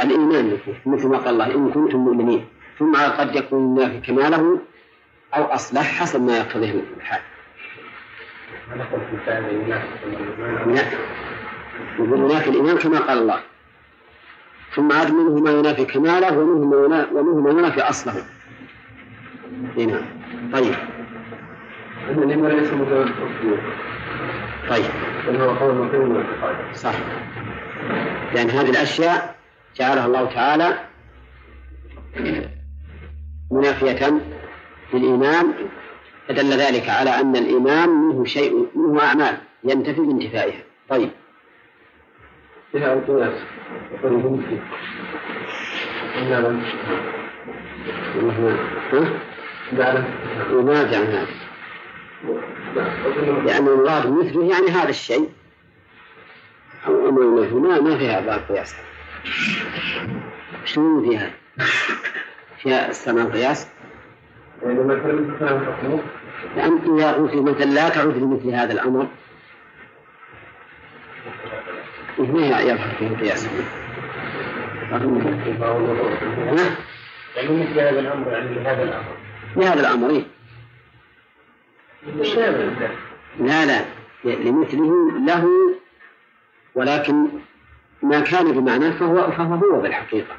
الإيمان مثل ما قال الله إن كنتم مؤمنين. ثم قد يكون ينافي كماله أو أصلح حسب ما يقتضيه الحال يقول ينافي الإيمان كما قال الله. ثم عاد منه ما ينافي كماله ومنه ما ينافي, أصله. نعم. طيب. الإيمان ليس مجرد طيب. بل هو قول مقيم صح لأن هذه الأشياء جعلها الله تعالى منافية للإيمان فدل ذلك على أن الإيمان منه شيء منه أعمال ينتفي بانتفائها. طيب. فيها القياس عن هذا لأن المراد مثله يعني هذا الشيء. أو أمر ما ما فيها باب قياس. شنو فيها؟ فيها استعمال القياس؟ يعني مثلا لأن إذا قلت مثلا لا تعود لمثل هذا الأمر. ما يظهر فيه القياس يعني مثل هذا الأمر يعني لهذا الأمر. لهذا الأمر إيه؟ لا لا. لمثله له ولكن ما كان بمعناه فهو فهو هو بالحقيقة.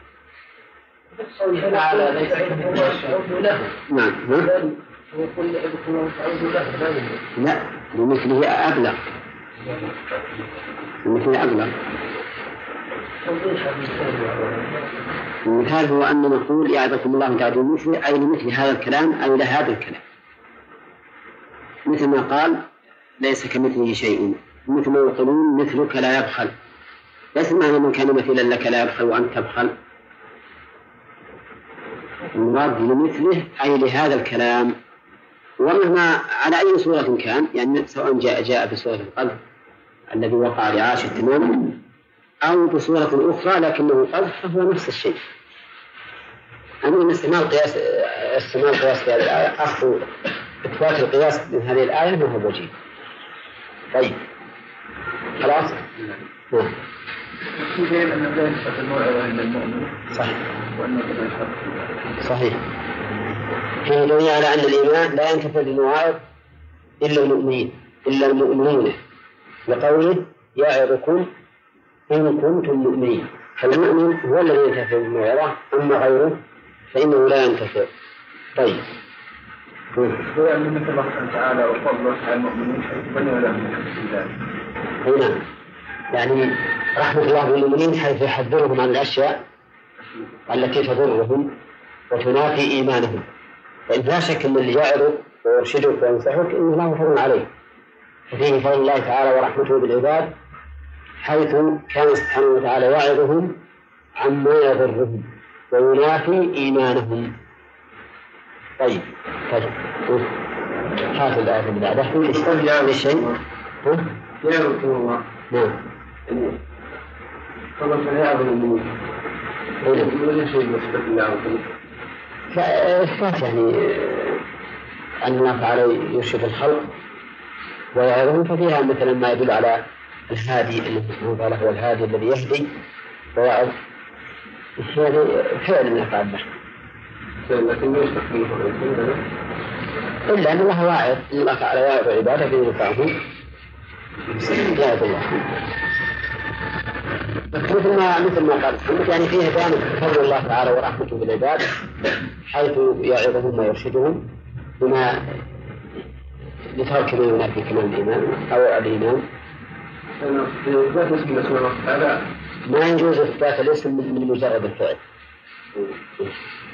نعم لا لمثله أبلغ. لمثله أبلغ. المثال هو أن نقول يعظكم الله تعالى مثله أي لمثل هذا الكلام أو لهذا الكلام. مثل ما قال ليس كمثله شيء. مثل ما يقولون مثلك لا يبخل. ليس معنى من كان مثلا لك لا يبخل وأنت تبخل. المراد لمثله أي لهذا الكلام. ومهما على أي صورة كان يعني سواء جاء جاء بصورة القلب الذي وقع لعاش التمام أو بصورة أخرى لكنه قذف فهو نفس الشيء. أما استعمال قياس استعمال قياس هذه الآية أخذ إثبات القياس من هذه الآية ما هو وجيه طيب. خلاص؟ نعم صحيح. صحيح. فيه دليل على أن الإيمان لا ينتفع بالمواعظ إلا المؤمنين إلا المؤمنون. لقوله يعظكم إن كنتم مؤمنين. فالمؤمن هو الذي ينتفع بالموعظة أما غيره فإنه لا ينتفع. طيب. مثل الله سبحانه وتعالى وفضله على المؤمنين حيث بنوا لهم أي نعم يعني رحمة الله بالمؤمنين حيث يحذرهم عن الأشياء التي تضرهم وتنافي إيمانهم. فإن لا شك أن اللي يعظك ويرشدك وينصحك إنه له فضل عليه. وفيه فضل الله تعالى ورحمته بالعباد حيث كان سبحانه وتعالى يعظهم عما يضرهم وينافي إيمانهم. طيب طيب هات الآية اللي بعدها في شيء. يا رسول الله. نعم فضل فليعظم المؤمنين ولا شيء يثبت الله فإثبات يعني أن الله تعالى يرشد الخلق ويعظهم ففيها مثلا ما يدل على الهادي الذي سبحانه وتعالى هو الهادي الذي يهدي. ويعظ هذا فعل من أفعال البشر إلا أن الله واعظ أن الله تعالى يعظ عبادة بينفعهم يعظ الله مثل ما مثل ما قال محمد يعني فيها جانب فضل الله تعالى ورحمته بالعباد حيث يعظهم ويرشدهم بما لترك ما ينافي كمال إثبات الله سبحانه وتعالى ما يجوز إثبات الاسم من مجرد الفعل.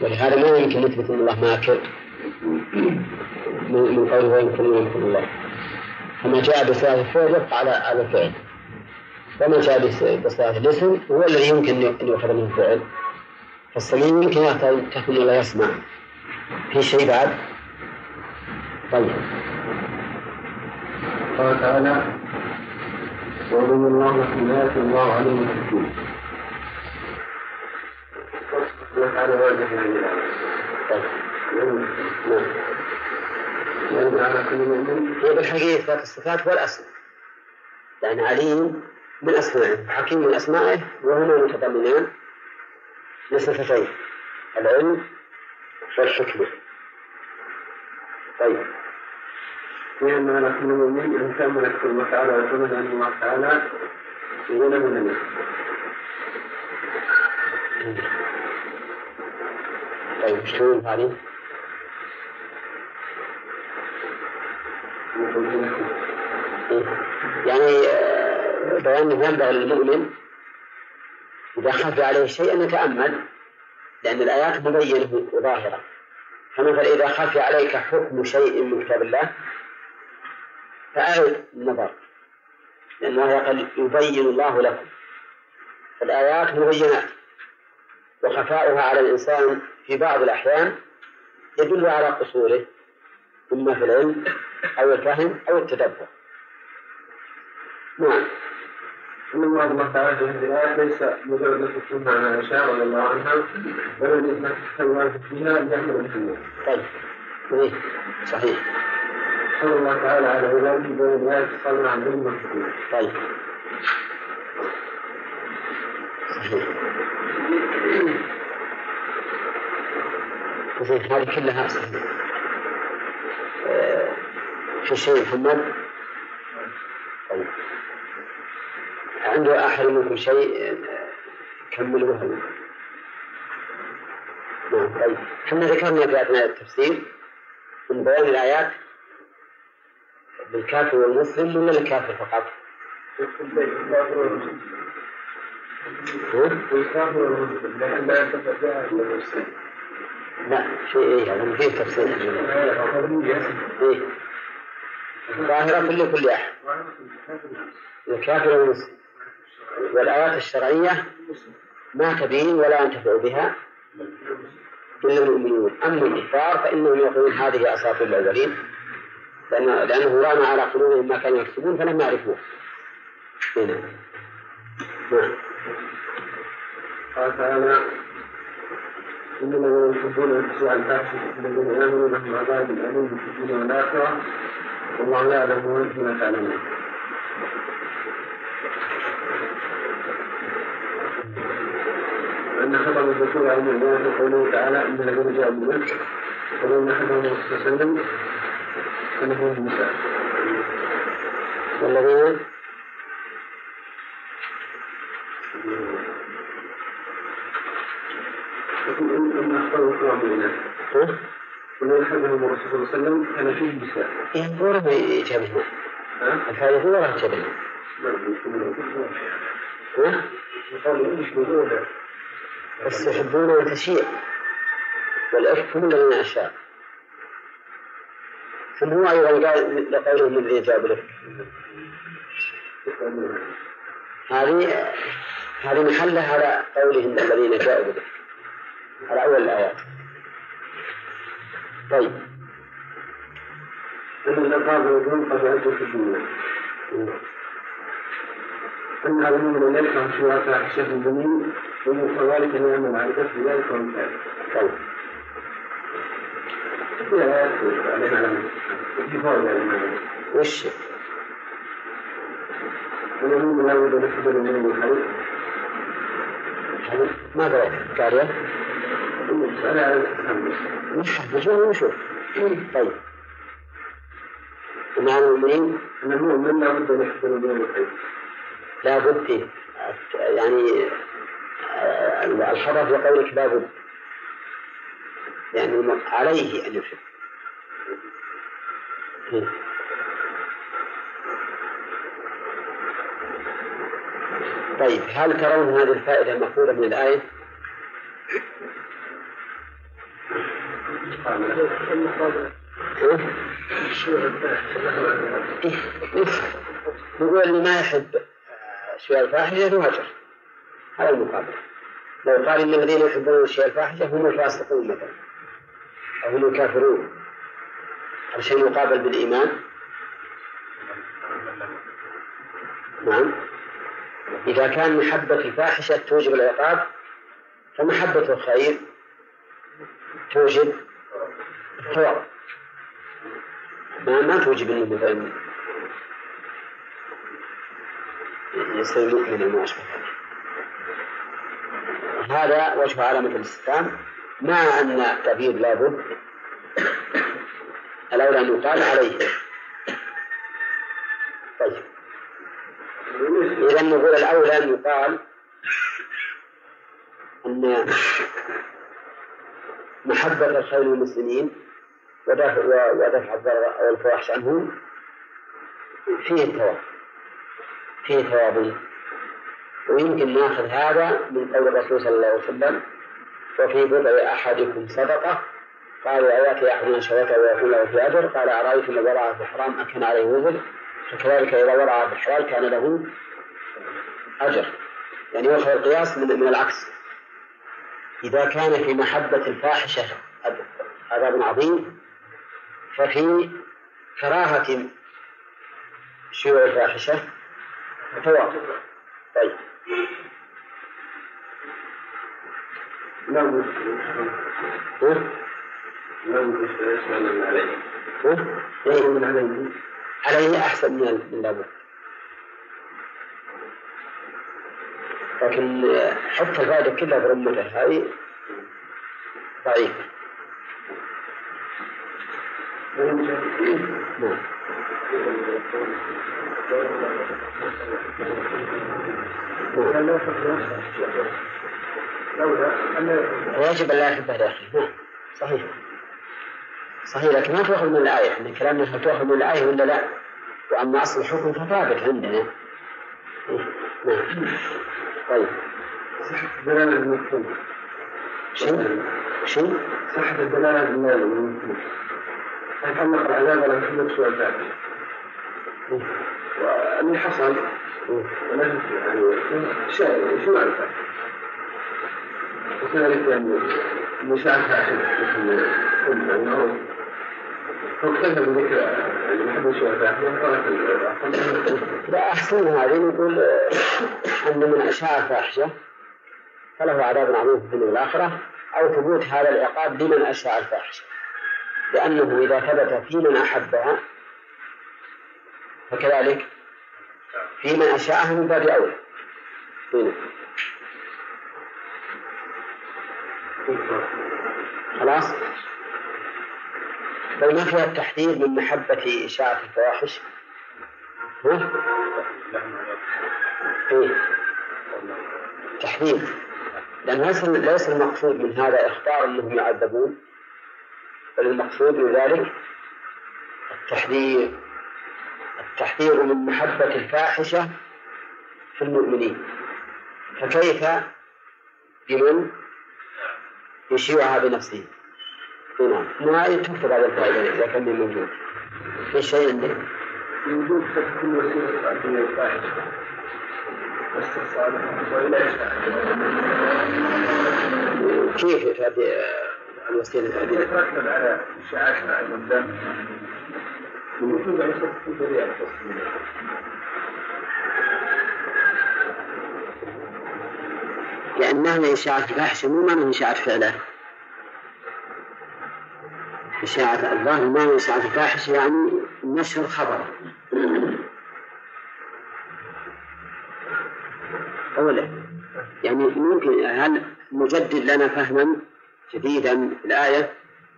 ولهذا ما يمكن نثبت أن الله ماكر من قوله ويمكن يمكن الله فما جاء بصيغه الفعل يبقى على الفعل وما جاء بصيغه الاسم هو الذي يمكن أن يؤخذ منه الفعل فالسميع يمكن تكون لا يسمع. في شيء بعد؟ طيب. قال تعالى وضم الله يأتي الله عليهم حكيم. طيب نعم. على كل مؤمن بالحقيقة إثبات الصفات والأسماء. لأن عليم من أسمائه حكيم من أسمائه وهما متضمنان لصفتين العلم والحكمة. طيب. لأن على كل مؤمن أن تأمل الله تعالى وتعبد أن الله تعالى يقول من الناس. طيب تقول هذه؟ إيه. يعني آه، بيان ينبغي للمؤمن إذا خفي عليه شيء أن يتأمل لأن الآيات مبينة وظاهرة فمثلا إذا خفي عليك حكم شيء من كتاب الله فأعد النظر لأنه يقول يبين الله لكم الآيات مبينات وخفاؤها على الإنسان في بعض الأحيان يدل على قصوره إما في العلم أو الفهم أو التدبر. نعم. أن الله الله تعالى في ليس مجرد تكون عن عائشة رضي الله عنها بل الإنسان تحتوى فيها يعمل بالله طيب. إيه. صحيح. قال الله تعالى على عباده بين صلى عن طيب. صحيح. زين هذه كلها صحيح آه، في شيء محمد طيب عنده أحد منكم شيء؟ كملوها نعم طيب. إحنا ذكرنا في أثناء التفسير من بيان الآيات بالكافر والمسلم ولا الكافر فقط؟ ها؟ والكافر والمسلم. لكن لا المسلم لا في إيه هذا في تفسير. إيه. ظاهرة كل أحد الكافر والمسلم. والآيات الشرعية ما تبين ولا ينتفع بها إلا المؤمنون. أما الكفار فإنهم يقولون هذه أساطير الأولين لأن لأنه ران على قلوبهم ما كانوا يكسبون فلم يعرفوه هنا نعم. قال تعالى إن الذين يحبون أن تشيع الفاحشة الذين آمنوا لهم عذاب أليم في الدنيا والآخرة. والله يعلم وأنتم تعلمون. أن خطب الرسول عليه الصلاة في قوله تعالى إن الذين جاءوا بالنفس ولم نحبهم الرسول صلى الله عليه وسلم فنهم النساء والذين الرسول صلى الله عليه وسلم كان فيه نساء إيه ورا يجابهنا ها؟ الفائدة ورا يجابهنا ها؟ يقول مش موجودة بس يحبون التشيع هم الذين أشاء ثم هو أيضا قال لقولهم الذي جاب الإفك هذه هذه محلها على قولهم الذين جاءوا بالإفك على أول الآيات طيب. أن الألفاظ والذنوب قد عدوا في الدنيا. أن هذا من ذلك عن سواء فاحشة الجميل ومن كذلك نعم العائدة في ذلك ومثاله. طيب. وش ومن لا بد أن يحضر من الحديث ما قرأت؟ الاستفهام نشوف طيب. مع المؤمنين أن المؤمن لا بد أن يحضر من الحديث لا بد. فيه يعني آه، الحظر في قولك لا بد. يعني عليه أن يحب. طيب هل ترون هذه الفائدة مأخوذة من الآية؟ نقول اللي ما يحب أشياء الفاحشة يهجر هذا المقابل. لو قال إن الذين يحبون الأشياء الفاحشة هم الفاسقون مثلا. أو هم الكافرون. هذا شيء مقابل بالإيمان. نعم. إذا كان محبة الفاحشة توجب العقاب فمحبة الخير توجب الثواب. ما ما توجب انه مثلا يصير مؤمنا وما اشبه ذلك. هذا وجه علامة الاستفهام. مع أن التعبير لابد الأولى أن يقال عليه. طيب. إذا نقول الأولى أن يقال أن محبة الخير للمسلمين ودفع ودفع الضرر أو الفواحش عنهم. فيه الثواب فيه ثواب ويمكن ناخذ هذا من قول الرسول صلى الله عليه وسلم وفي بضع أحدكم صدقة قالوا أياتي أحدنا شهوته ويكون له في أجر. قال أرأيتم لو وضعها في الحرام أكن عليه وزر؟ فكذلك إذا وضعها في الحلال كان له أجر. يعني يؤخذ القياس من العكس. إذا كان في محبة الفاحشة عذاب عظيم ففي كراهة شيوع الفاحشة ثواب طيب لا من عليه إيه؟ عليه أحسن من من لابد لكن حتى الفائدة كلها برمته. هذه ضعيف. وكان لا يحب نفسه لولا أن ويجب أن لا يحبه لأخيه نعم. صحيح. صحيح لكن ما تؤخذ من الآية. إحنا كلامنا هل من الآية ولا لا؟ وأما أصل الحكم فثابت عندنا. نعم. طيب. دلالة المفهوم شو؟ شو؟ صحة الدلالة بالمال والمفهوم فيطلق العذاب على محمد سوى الذات واللي حصل. ونحن يعني شو نعرفه وكذلك يعني مش عارف لا أحسن هذه نقول أن من أشاع الفاحشة فله عذاب عظيم في الدنيا والآخرة أو ثبوت هذا العقاب لمن أشاع الفاحشة. لأنه إذا ثبت في من أحبها فكذلك في من أشاءها من باب أولى. خلاص؟ بل ما فيها التحذير من محبة إشاعة الفواحش؟ ها؟ إيه؟ تحذير. لأن ليس ليس المقصود من هذا إخبار أنهم يعذبون بل المقصود من ذلك التحذير. التحذير من محبة الفاحشة في المؤمنين. فكيف بمن يشيعها بنفسه؟ نعم ما تكتب هذا الفائدة إذا كان موجود. في شيء عندك؟ وجود كل وسيلة الفاحشة. واستحصالها وإلى كيف تؤدي الوسيلة تؤدي يترتب على إشاعتها الدم. وجود أنشطة في ذريعة التصوير لأن معنى إشاعة الفاحشة مو معنى إشاعة فعله إشاعة الظاهر معنى إشاعة الفاحشة يعني نشر خبر. أولا يعني ممكن هل نجدد لنا فهما جديدا الآية؟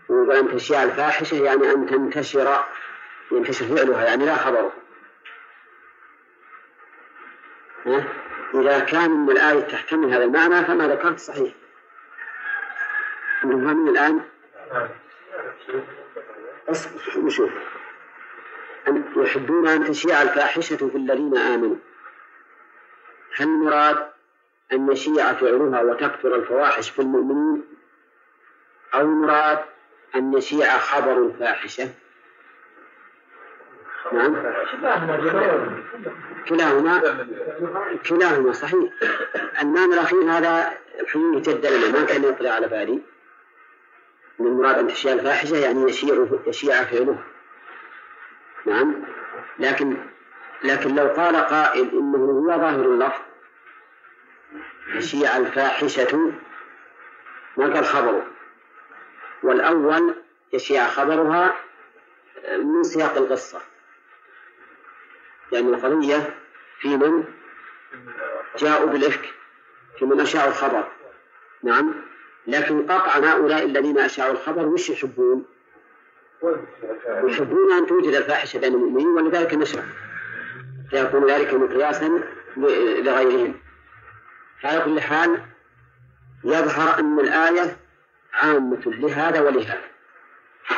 ويقول أن تشيع الفاحشة يعني أن تنتشر ينتشر فعلها يعني لا خبره ها؟ إذا كان من الآية تحتمل هذا المعنى فما ذكرت صحيح. من الآن؟ أن يحبون أن تشيع الفاحشة في الذين آمنوا هل المراد أن يشيع فعلها وتكثر الفواحش في المؤمنين؟ أو المراد أن يشيع خبر الفاحشة نعم كلاهما كلاهما صحيح المعنى الأخير هذا الحين جد لنا؟ ما كان يطلع على بالي. من المراد أن تشيع الفاحشة يعني يشيع يشيع فعله. نعم. لكن لكن لو قال قائل إنه هو ظاهر اللفظ يشيع الفاحشة ما قال خبره. والأول يشيع خبرها من سياق القصة. لأن القضية في من جاءوا بالإفك في من أشاعوا الخبر. نعم. لكن قطعا هؤلاء الذين أشاعوا الخبر وش يحبون؟ يحبون أن توجد الفاحشة بين المؤمنين ولذلك نشر فيكون ذلك مقياسا لغيرهم. على كل حال يظهر أن الآية عامة لهذا ولهذا.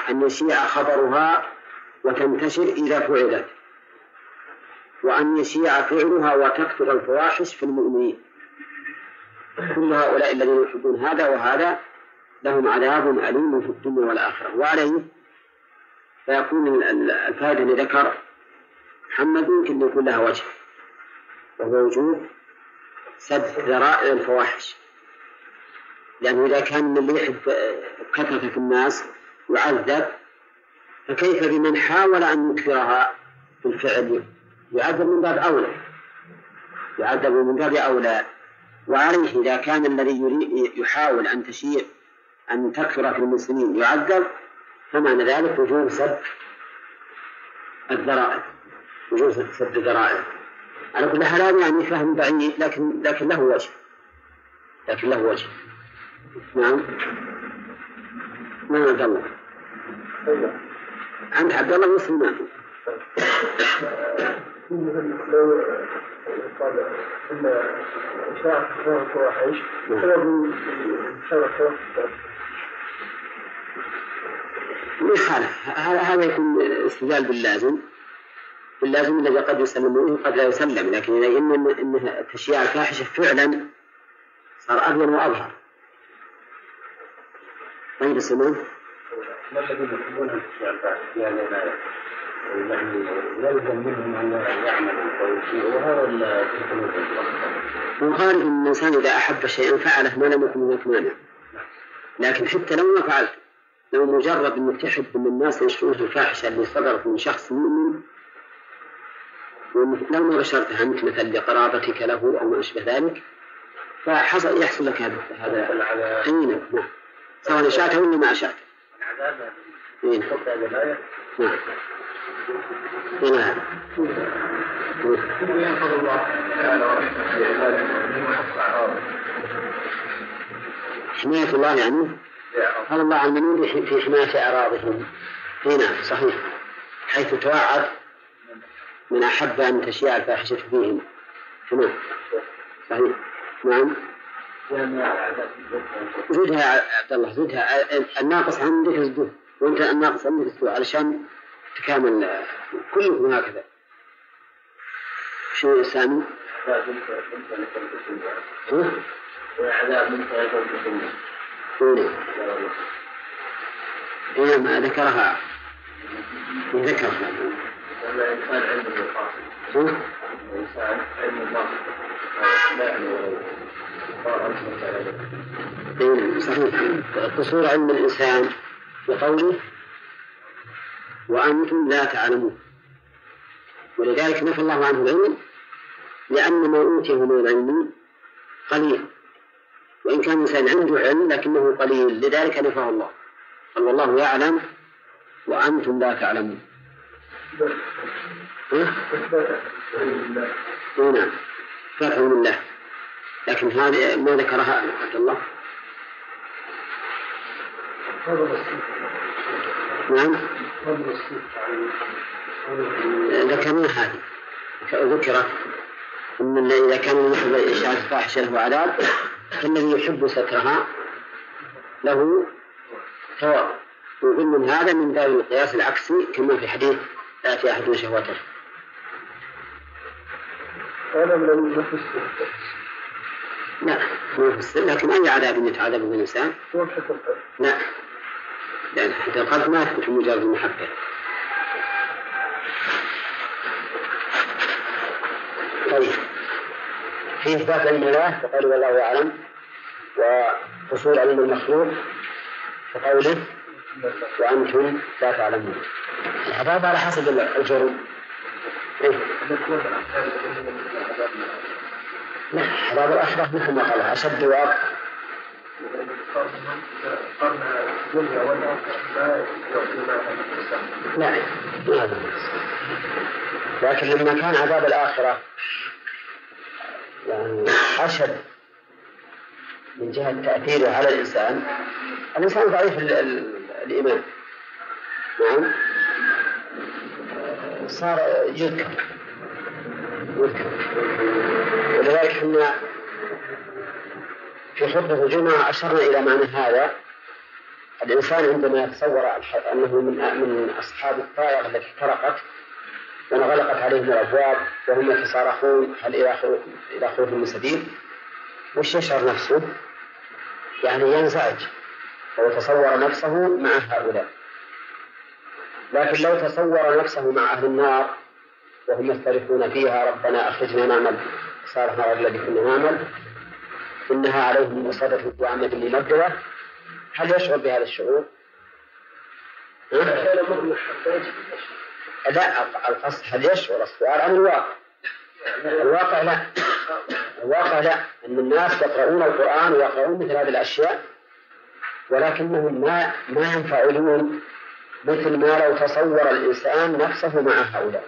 أن يشيع خبرها وتنتشر إذا فعلت. وأن يشيع فعلها وتكثر الفواحش في المؤمنين. كل هؤلاء الذين يحبون هذا وهذا لهم عذاب أليم في الدنيا والآخرة. وعليه فيكون الفائدة اللي ذكر محمد يمكن يكون لها وجه وهو وجوب سد ذرائع الفواحش. لأنه إذا كان اللي يحب كثرة في الناس يعذب فكيف بمن حاول أن يكثرها بالفعل يعذب من باب أولى. يعذب من باب أولى. وعليه إذا كان الذي يحاول أن تشيع أن تكثر في المسلمين يعذب فمعنى ذلك وجوب سد الذرائع. وجوب سد الذرائع. على كل حال يعني فهم بعيد لكن لكن له وجه. لكن له وجه. نعم. نعم عبد الله. عند عبد الله مسلم؟ لو قال ان هذا هذا يكون استدلال باللازم. اللازم الذي قد يسلم منه قد لا يسلم لكن إذا إن إن تشييع الفاحشة فعلا صار أبين وأظهر. طيب سلمان ما الذين يحبون ان تشيع الفاحشة؟ الايه؟ يعني يلزم منهم إن وغالب أن الإنسان إذا أحب شيئا فعله ما لم يكن هناك مانع. لكن حتى لو ما فعلت لو مجرد إنك تحب إن الناس يشوفون الفاحشه اللي صدرت من شخص مؤمن لو ما بشرتها انت مثلا لقرابتك له أو ما أشبه ذلك فحصل يحصل لك هذا هذا اي نعم سواء اشاءت ولا ما أشاءت. العذاب نعم. حماية الله يعني؟ قال الله عن المؤمنين في حماية أعراضهم. إي نعم صحيح. حيث توعد من أحب أن تشيع الفاحشة فيهم. تمام. صحيح. نعم. زدها يا عبد الله زدها. الناقص عندك زده وأنت الناقص عندك زده علشان تكامل كلكم هكذا. شو سامي؟ وعذاب من إيه ما ذكرها. ذكرها الإنسان عنده القاصد الإنسان لا يعني صحيح. القصور علم الإنسان بقوله وأنتم لا تعلمون. ولذلك نفى الله عنه العلم لأن ما أوتيه من العلم قليل. وإن كان الإنسان عنده علم لكنه قليل لذلك نفاه الله. قال والله يعلم وأنتم لا تعلمون؟ نعم. فتح الله لكن هذه ما ذكرها عبد الله. نعم. ذكرنا هذه ذكرت أن إذا كان يحب إشاعة الفاحشة له عذاب فالذي يحب سترها له ثواب. ومن هذا من باب القياس العكسي كما في حديث يأتي أحد شهوته. من لا مو في السر لكن أي عذاب يتعذب الإنسان؟ لا. لأن حتى القلب ما يثبت مجرد المحبة طيب. في إثبات علم الله فقال والله أعلم. وحصول علم المخلوق كقوله وأنتم لا تعلمون. العذاب على حسب الجرم. إيه؟ لا عذاب الآخرة مثل ما قال أشد وأقوى ما لكن لما كان عذاب الآخرة يعني أشد من جهة تأثيره على الإنسان الإنسان ضعيف الإيمان. نعم. صار يذكر. يذكر. ولذلك إحنا في خطبة الجمعة أشرنا إلى معنى هذا. الإنسان عندما يتصور أنه من من أصحاب الطائرة التي احترقت وانغلقت عليهم الأبواب وهم يتصارخون هل إلى إلى خروج من سبيل؟ وش يشعر نفسه؟ يعني ينزعج. ويتصور نفسه مع هؤلاء. لكن لو تصور نفسه مع أهل النار وهم يختلفون فيها ربنا أخرجنا نعمل صالحا غير الذي كنا نعمل. إنها عليهم مصادة وعمة ممددة هل يشعر بهذا الشعور؟ لا القصد هل يشعر السؤال عن الواقع؟ الواقع لا. الواقع لا. أن الناس يقرؤون القرآن ويقرؤون مثل هذه الأشياء ولكنهم ما ما ينفعلون مثل ما لو تصور الإنسان نفسه مع هؤلاء.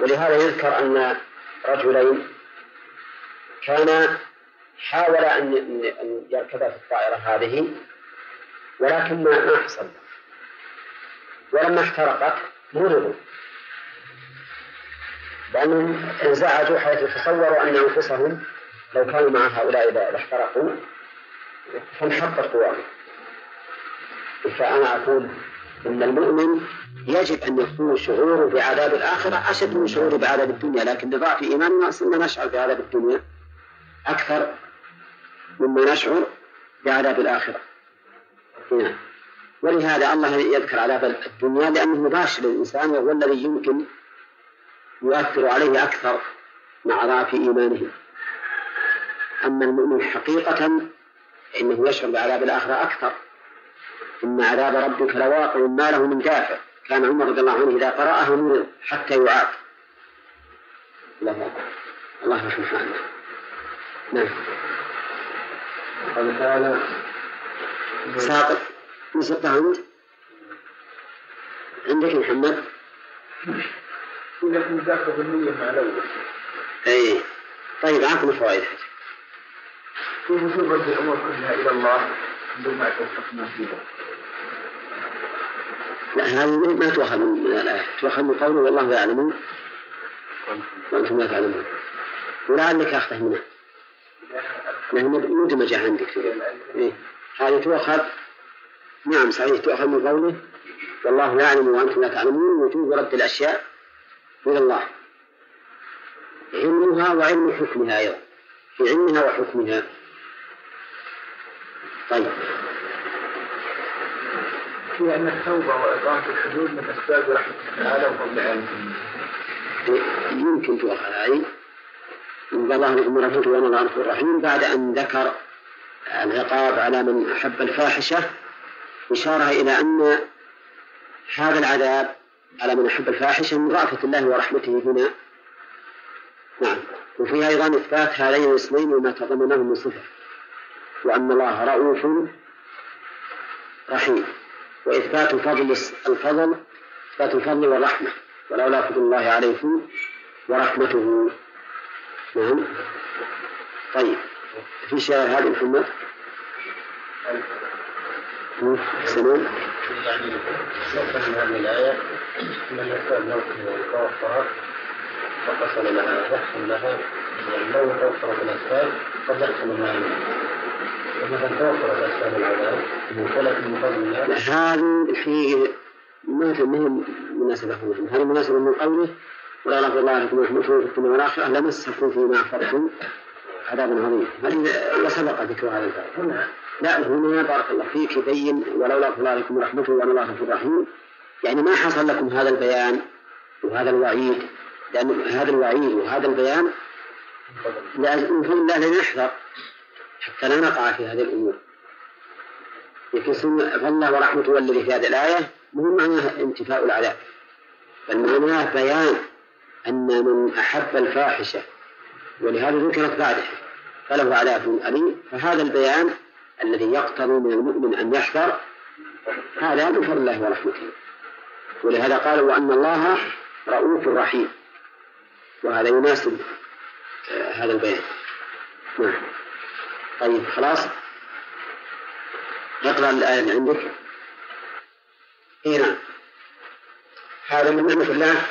ولهذا يذكر أن رجلين كانا حاولا أن أن يركبا في الطائرة هذه ولكن ما حصل. ولما احترقت مرضوا. لأنهم انزعجوا حيث تصوروا أن أنفسهم لو كانوا مع هؤلاء إذا احترقوا فانحطت قواهم فأنا أقول أن المؤمن يجب أن يكون شعوره بعذاب الآخرة أشد من شعوره بعذاب الدنيا لكن لضعف إيماننا صرنا نشعر بعذاب الدنيا. أكثر مما نشعر بعذاب الآخرة. هنا. ولهذا الله يذكر عذاب الدنيا لأنه مباشر للإنسان وهو الذي يمكن يؤثر عليه أكثر مع ضعف إيمانه. أما المؤمن حقيقة فإنه يشعر بعذاب الآخرة أكثر. إن عذاب ربك لواقع ما له من دافع. كان عمر رضي الله عنه إذا قرأه حتى يعاق. الله الله يرحمه نعم. قال تعالى. ساقط نسقها أنت عندك محمد؟ لكن ذاك النية مع الأول. أي. طيب عطنا فوائد في وجوب الأمور كلها إلى الله؟ بما توفقنا فيه. لا هذه ما تؤخذ من الآية. تؤخذ من قوله والله يعلم وأنتم لا تعلمون. ولعلك أخذه لأنه مدمجة عندك. إيه؟ هذه تؤخذ نعم صحيح تؤخذ من قوله والله يعلم وأنتم لا تعلمون وجوب رد الأشياء إلى الله. علمها وعلم حكمها أيضا. في علمها وحكمها. طيب. في أن التوبة وإقامة الحدود من أسباب رحمة تعالى وفضل علمه يمكن تؤخذ هذه. من الله لكم رحمته وأنا الله غفور رحيم بعد أن ذكر العقاب على من أحب الفاحشة إشارة إلى أن هذا العذاب على من أحب الفاحشة من رأفة الله ورحمته هنا. نعم. وفيها أيضا إثبات هذين الاسمين وما تضمنه من صفة. وأن الله رؤوف رحيم. وإثبات فضل الفضل إثبات الفضل والرحمة. ولولا فضل الله عليكم ورحمته. نعم طيب في شيء هذا محمد؟ سلام. يعني من هذه الآية أن الإنسان لو توفرت وحصل لها يحصل لها لو توفرت الأسباب قد يحصل لها ومثلا توفرت أسباب العذاب ولكن من هذه الحقيقة ما ما هي مناسبة هذه مناسبة من قوله ولا غفر الله لكم ورحمته في الدنيا والآخرة لمسكم فيما أخذتم عذاب عظيم هذه وسبق ذكر هذا الباب. لا هنا بارك الله فيك يبين ولولا فضل عليكم ورحمته وأن الله غفور رحيم. يعني ما حصل لكم هذا البيان وهذا الوعيد؟ لأن هذا الوعيد وهذا البيان من فضل الله لنحذر حتى لا نقع في هذه الأمور. لكن فالله ورحمته والذي في هذه الآية مو معناه انتفاء العذاب. بل معناه بيان أن من أحب الفاحشة ولهذا ذكرت بعدها فله عذاب أليم. فهذا البيان الذي يقتضي من المؤمن أن يحذر هذا من فضل الله ورحمته. ولهذا قالوا وأن الله رؤوف رحيم. وهذا يناسب آه، هذا البيان. نعم. طيب خلاص؟ اقرأ الآية اللي عندك. اي نعم. هذا من نعمة الله.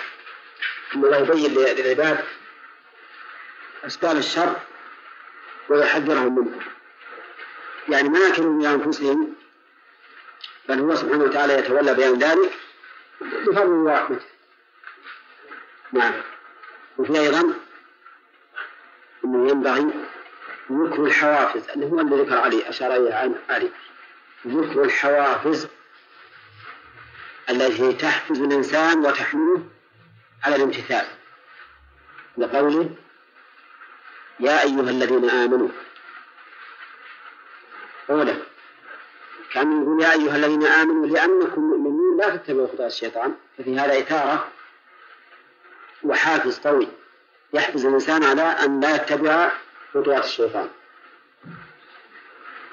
أن الله يبين للعباد أسباب الشر ويحذرهم منه يعني ما يكلوا بأنفسهم بل هو سبحانه وتعالى يتولى بيان ذلك بفضل ورحمته. نعم. وفي أيضا أنه ينبغي ذكر الحوافز اللي هو اللي ذكر علي أشار إليه عن علي. ذكر الحوافز التي تحفز الإنسان وتحمله على الامتثال. لقوله يا أيها الذين آمنوا. أولا كان يقول يا أيها الذين آمنوا لأنكم مؤمنون لا تتبعوا خطوات الشيطان. ففي هذا إثارة وحافز قوي يحفز الإنسان على أن لا يتبع خطوات الشيطان.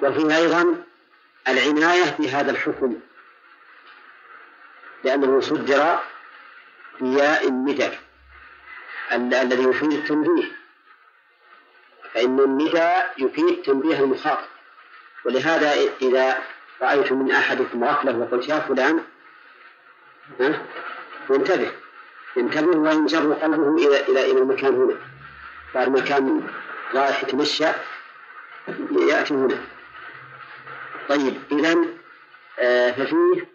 وفيه أيضا العناية بهذا الحكم لأنه صدر بياء الندى الذي يفيد التنبيه. فإن الندى يفيد تنبيه المخاطب. ولهذا إذا رأيت من أحدكم غفلة وقلت يا فلان ها وانتبه انتبه وينجر قلبه إلى إلى إلى المكان هنا. بعد ما كان رايح يتمشى يأتي هنا. طيب إذا آه، ففيه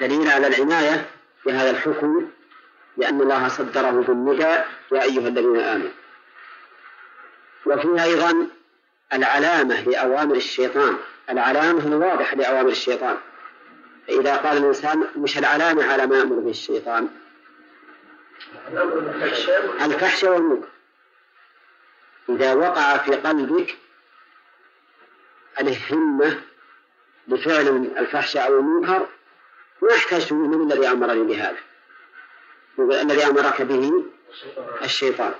دليل على العناية بهذا الحكم لأن الله صدره بالندى يا أيها الذين آمنوا. وفيه أيضا العلامة لأوامر الشيطان. العلامة الواضحة لأوامر الشيطان. فإذا قال الإنسان مش العلامة على ما يأمر به الشيطان. الفحش والمنكر. إذا وقع في قلبك عليه همة لفعل الفحشاء أو المنكر ما يحتاج من الذي أمرني بهذا؟ الذي أمرك به الشيطان.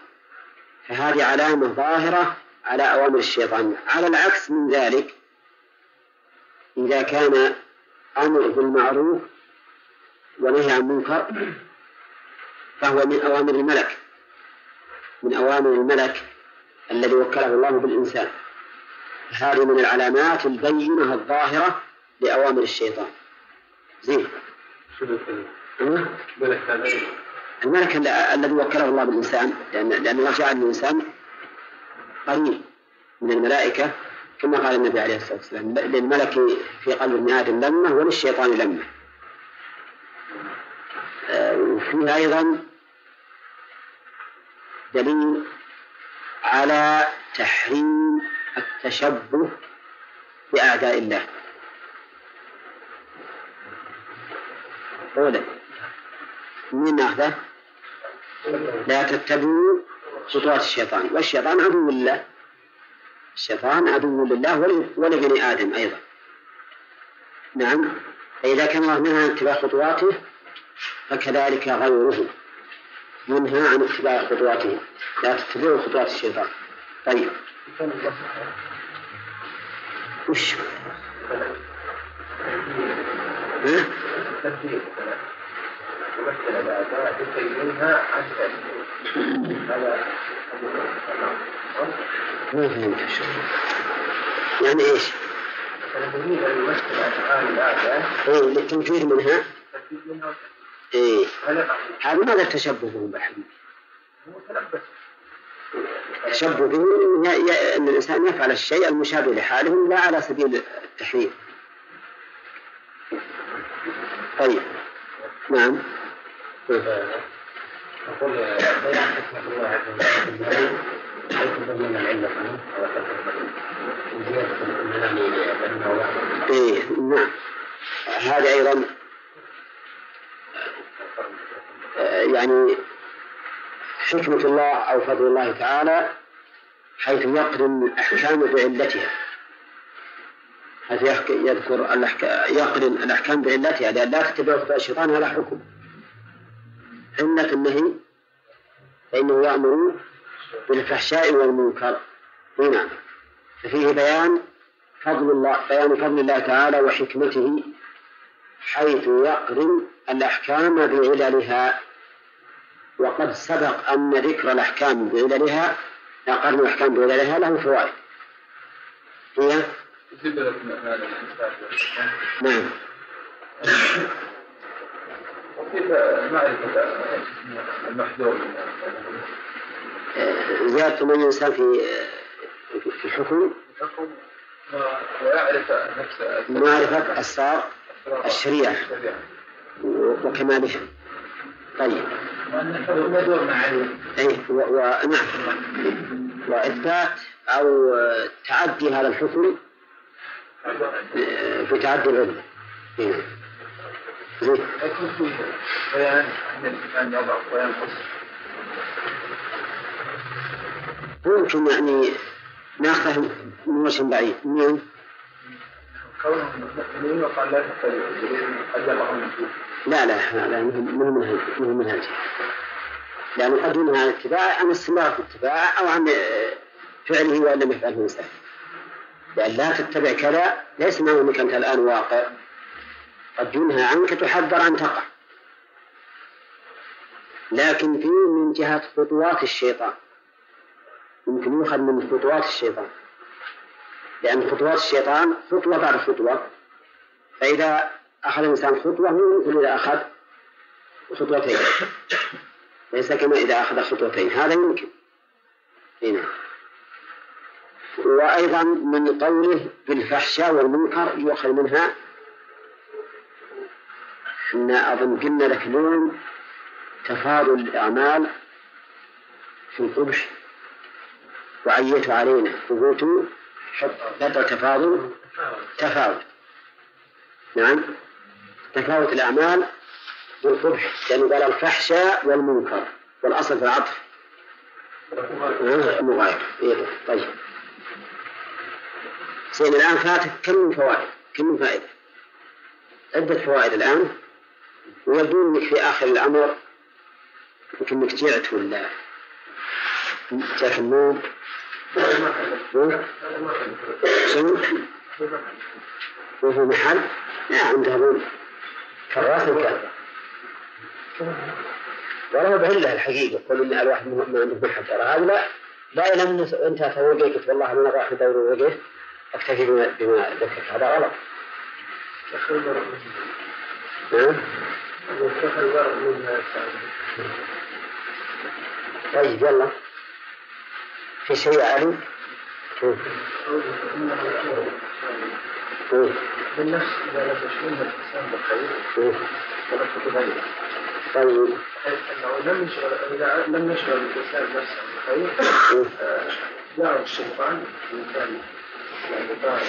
فهذه علامة ظاهرة على أوامر الشيطان. على العكس من ذلك إذا كان أمر بالمعروف ونهي عن منكر فهو من أوامر الملك. من أوامر الملك الذي وكله الله بالإنسان. هذه من العلامات البينة الظاهرة لأوامر الشيطان. زين الملك الذي وكله الله بالإنسان لأن لأن الله جعل الإنسان قريب من الملائكة كما قال النبي عليه الصلاة والسلام للملك في قلب ابن آدم لمة وللشيطان لمة. آه، وفيها أيضا دليل على تحريم التشبه بأعداء الله. أولا من ناخذه؟ لا تتبعوا خطوات الشيطان. والشيطان عدو لله. الشيطان عدو لله ولبني آدم أيضا. نعم. فإذا كان الله منها عن اتباع خطواته فكذلك غيره ينهى عن اتباع خطواته. لا تتبعوا خطوات الشيطان. طيب. وش؟ ها؟ ما فهمت يعني إيش؟ إيه للتنفير منها. إيه. هذا ماذا التشبه بهم بحبيبي؟ التشبه بهم أن الإنسان يفعل الشيء المشابه لحالهم لا على سبيل التحرير طيب. نعم. أقول بيان حكمة الله عز وجل حيث بين العلة إيه نعم. هذا أيضا يعني حكمة الله أو فضل الله تعالى حيث يقرن الأحكام بعلتها. حيث يذكر يقرن الأحكام بعلتها لأن لا تتبع خطأ الشيطان هذا حكم. علة النهي فإنه يأمر بالفحشاء والمنكر. نعم. ففيه بيان فضل الله بيان فضل الله تعالى وحكمته حيث يقرن الأحكام بعللها. وقد سبق أن ذكر الأحكام بعللها. قرن الأحكام بعللها له فوائد. هي نعم وكيف معرفة المحذور زيادة من الإنسان في في الحكم ويعرف معرفة أسرار الشريعة وكمالها. طيب. أي ونعم وإثبات أو تعدي هذا الحكم في تعدي العلم. يكون فيه بيان أن الانسان يضعف وينقص ممكن يعني ناخذه من وجه بعيد. نعم كونهم مؤمنين وقال لا لا لا لا من منهج من منهج. لأنه قد ينهى عن الاتباع عن استمرار في الاتباع أو عن فعله وإن لم يفعله الإنسان لأن لا تتبع كذا ليس معنى أنك أنت الآن واقع. قد ينهى عنك تحذر أن تقع. لكن في من جهة خطوات الشيطان. يمكن يؤخذ من خطوات الشيطان. لأن خطوات الشيطان خطوة بعد خطوة. فإذا أخذ الإنسان خطوة هو إذا أخذ خطوتين. ليس كما إذا أخذ خطوتين. هذا يمكن. هنا وأيضا من قوله بالفحشاء والمنكر يؤخذ منها إحنا أظن قلنا لك اليوم تفاضل الأعمال في القبح وعيت علينا. ثبوت بدل تفاضل. تفاوت. نعم. تفاوت الأعمال والقبح لأنه قال الفحشاء والمنكر. والأصل في العطف. مغاير. إيه طيب. زين الآن فاتك كم من فوائد؟ كم من فائدة؟ عدة فوائد الآن. ويبدو في آخر الأمر يمكن إنك جعت ولا جاك النوم؟ شنو؟ وهو محل؟ لا عندهم كراس كان. ولا هو بعلة الحقيقة. يقول إن الواحد ما عنده محل ترى هذا لا لا لم أنت توقيت والله أنا راح أدور وقف أكتفي بما, بما ذكرت. هذا غلط. نعم. طيب يلا. في شيء علي؟ بالنفس إذا لم يشغلها الإنسان بالخير فلا تتغير طيب. أنه لم يشغل إذا لم يشغل الإنسان نفسه بالخير جاء الشيطان. من ظاهر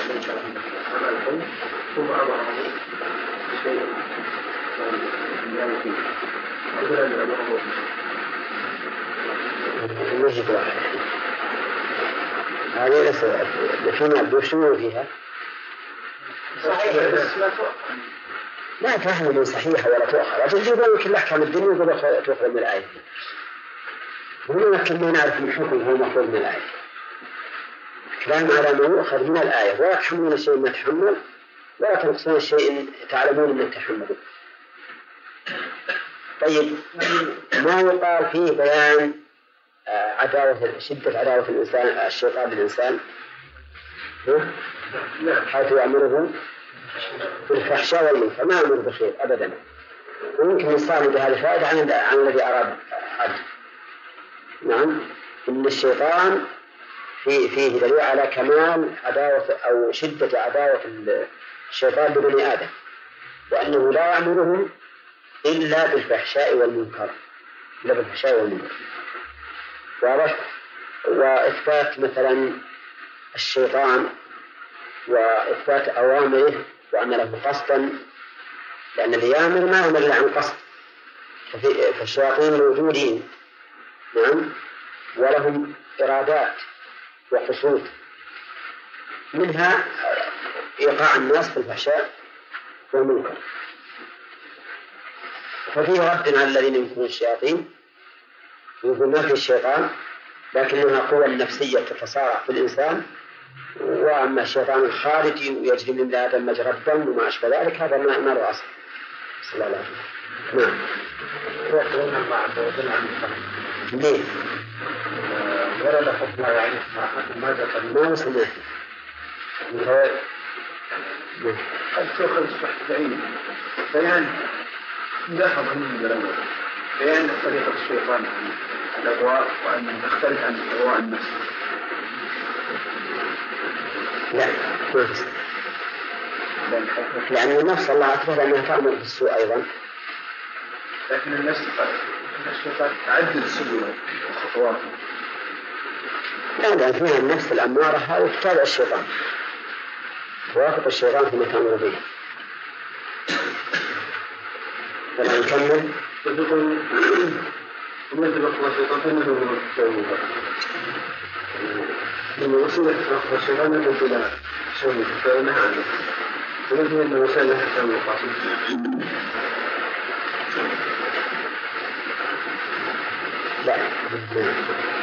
ليس هذه فيما فيها صحيح. بس لا تؤخذ لا تفهم من صحيحة ولا تؤخر لكن يقول كل أحكام الدنيا يقول تؤخذ من الآية هنا ما نعرف من حكم هو مأخوذ من الآية كلام على ما يؤخذ من الآية. ولا تحملون شيء ما تحمل ولا تنقصون شيء تعلمون أنه تحملون طيب ما يقال فيه بيان آه، عداوة شدة عداوة الإنسان الشيطان للإنسان ها؟ حيث يأمره بالفحشاء والمنكر. ما يأمر بالخير أبدا. ويمكن يستعمل بهذه الفائدة عن الذي أراد عبد نعم إن الشيطان في فيه دليل على كمال عداوة أو شدة عداوة الشيطان لبني آدم. وأنه لا يأمرهم إلا بالفحشاء والمنكر. إلا بالفحشاء والمنكر. واضح وإثبات مثلا الشيطان وإثبات أوامره وأن له قصدا. لأن اللي يأمر ما يأمر إلا عن قصد. فالشياطين موجودين. نعم. ولهم إرادات. وقصود منها إيقاع الناس في الفحشاء والمنكر. ففيه رد على الذين يمكنون الشياطين يقول ما في الشيطان لكنها قوى نفسية تتصارع في الإنسان. وأما الشيطان الخارجي ويجري من آدم مجرى الدم وما أشبه ذلك هذا ما ما له أصل. صلى الله عليه وسلم. نعم. ليه؟ ورد حكمها يعني ما قد تؤخذ بعيد بيان. لاحظ من بيان طريقة الشيطان. يختلف عن أغواء النفس. لا. ما لأن النفس الله أثبت أنها تأمر بالسوء أيضا. لكن النفس الشيطان تعدد سبله وخطواته لأن فيها النفس الأمارة هذه تتابع الشيطان. توافق الشيطان فيما تأمر به نكمل ومن تبقى الشيطان لا.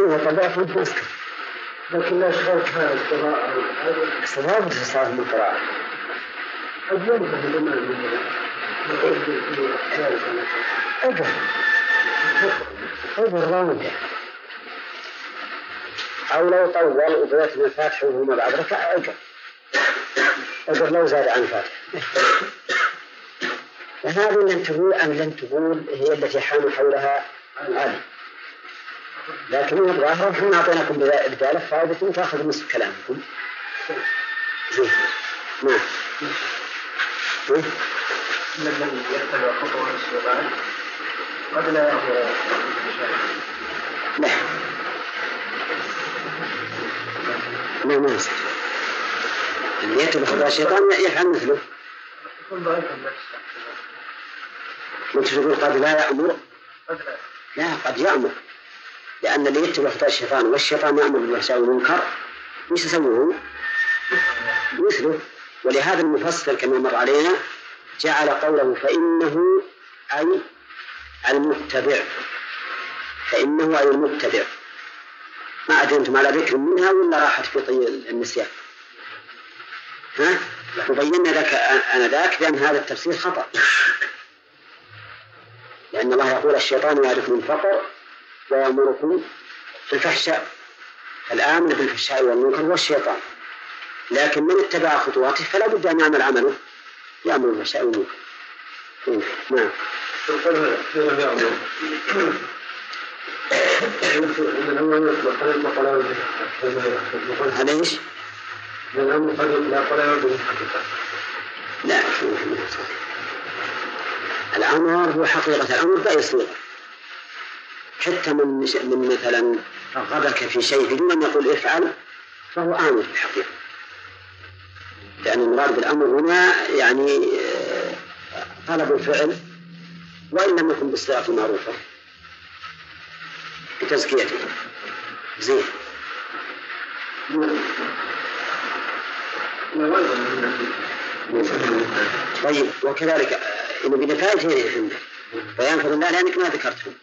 هو طبيعة وانت مسكت لكن لا أشغلت هذا القراءة في صلاة من القراءة قد ينبه الإمام في ذلك اجر اجر راوندة أو لو طول وبدأت من الفاتحة وهما بعد ركعة أجر اجر لو زاد عن الفاتحة وهذه لن تقول أم لن تقول هي التي حام حولها علي لكن الظاهر إحنا أعطيناكم بذلك فائدة تأخذ نصف كلامكم. نعم. إيه؟ ان الذي يتبع خطوات الشيطان قد لا يرضى لا لا ما يصح اللي يتبع خطوات الشيطان يفعل مثله. وانت تقول قد لا يأمر؟ قد لا لا قد يأمر. لأن اللي يتبع خطوات الشيطان والشيطان يأمر بالفحشاء والمنكر وش يسوون؟ مثله ولهذا المفسر كما مر علينا جعل قوله فإنه أي المتبع. فإنه أي المتبع. ما أدري أنتم على ذكر منها ولا راحت في طي النسيان. ها؟ وبينا ذاك أنا ذاك بأن هذا التفسير خطأ. لأن الله يقول الشيطان يعرفكم الفقر ويأمركم بالفحشاء الآمر بالفحشاء والمنكر هو الشيطان لكن من اتبع خطواته فلا بد أن يعمل عمله يأمر بالفحشاء والمنكر نعم. هذا إيش؟ إن الأمر قد يطلق على وجه الحقيقة. لا الأمر هو حقيقة الأمر بأي صيغة حتى من من مثلا رغبك في شيء أن يقول افعل فهو آمر في الحقيقة. لأن المراد بالأمر هنا يعني آه، طلب الفعل وإن لم يكن بالصيغة المعروفة بتزكيته زين. طيب وكذلك آه، إن بنفايتين عندك. بيان فضل الله لأنك ما ذكرتهم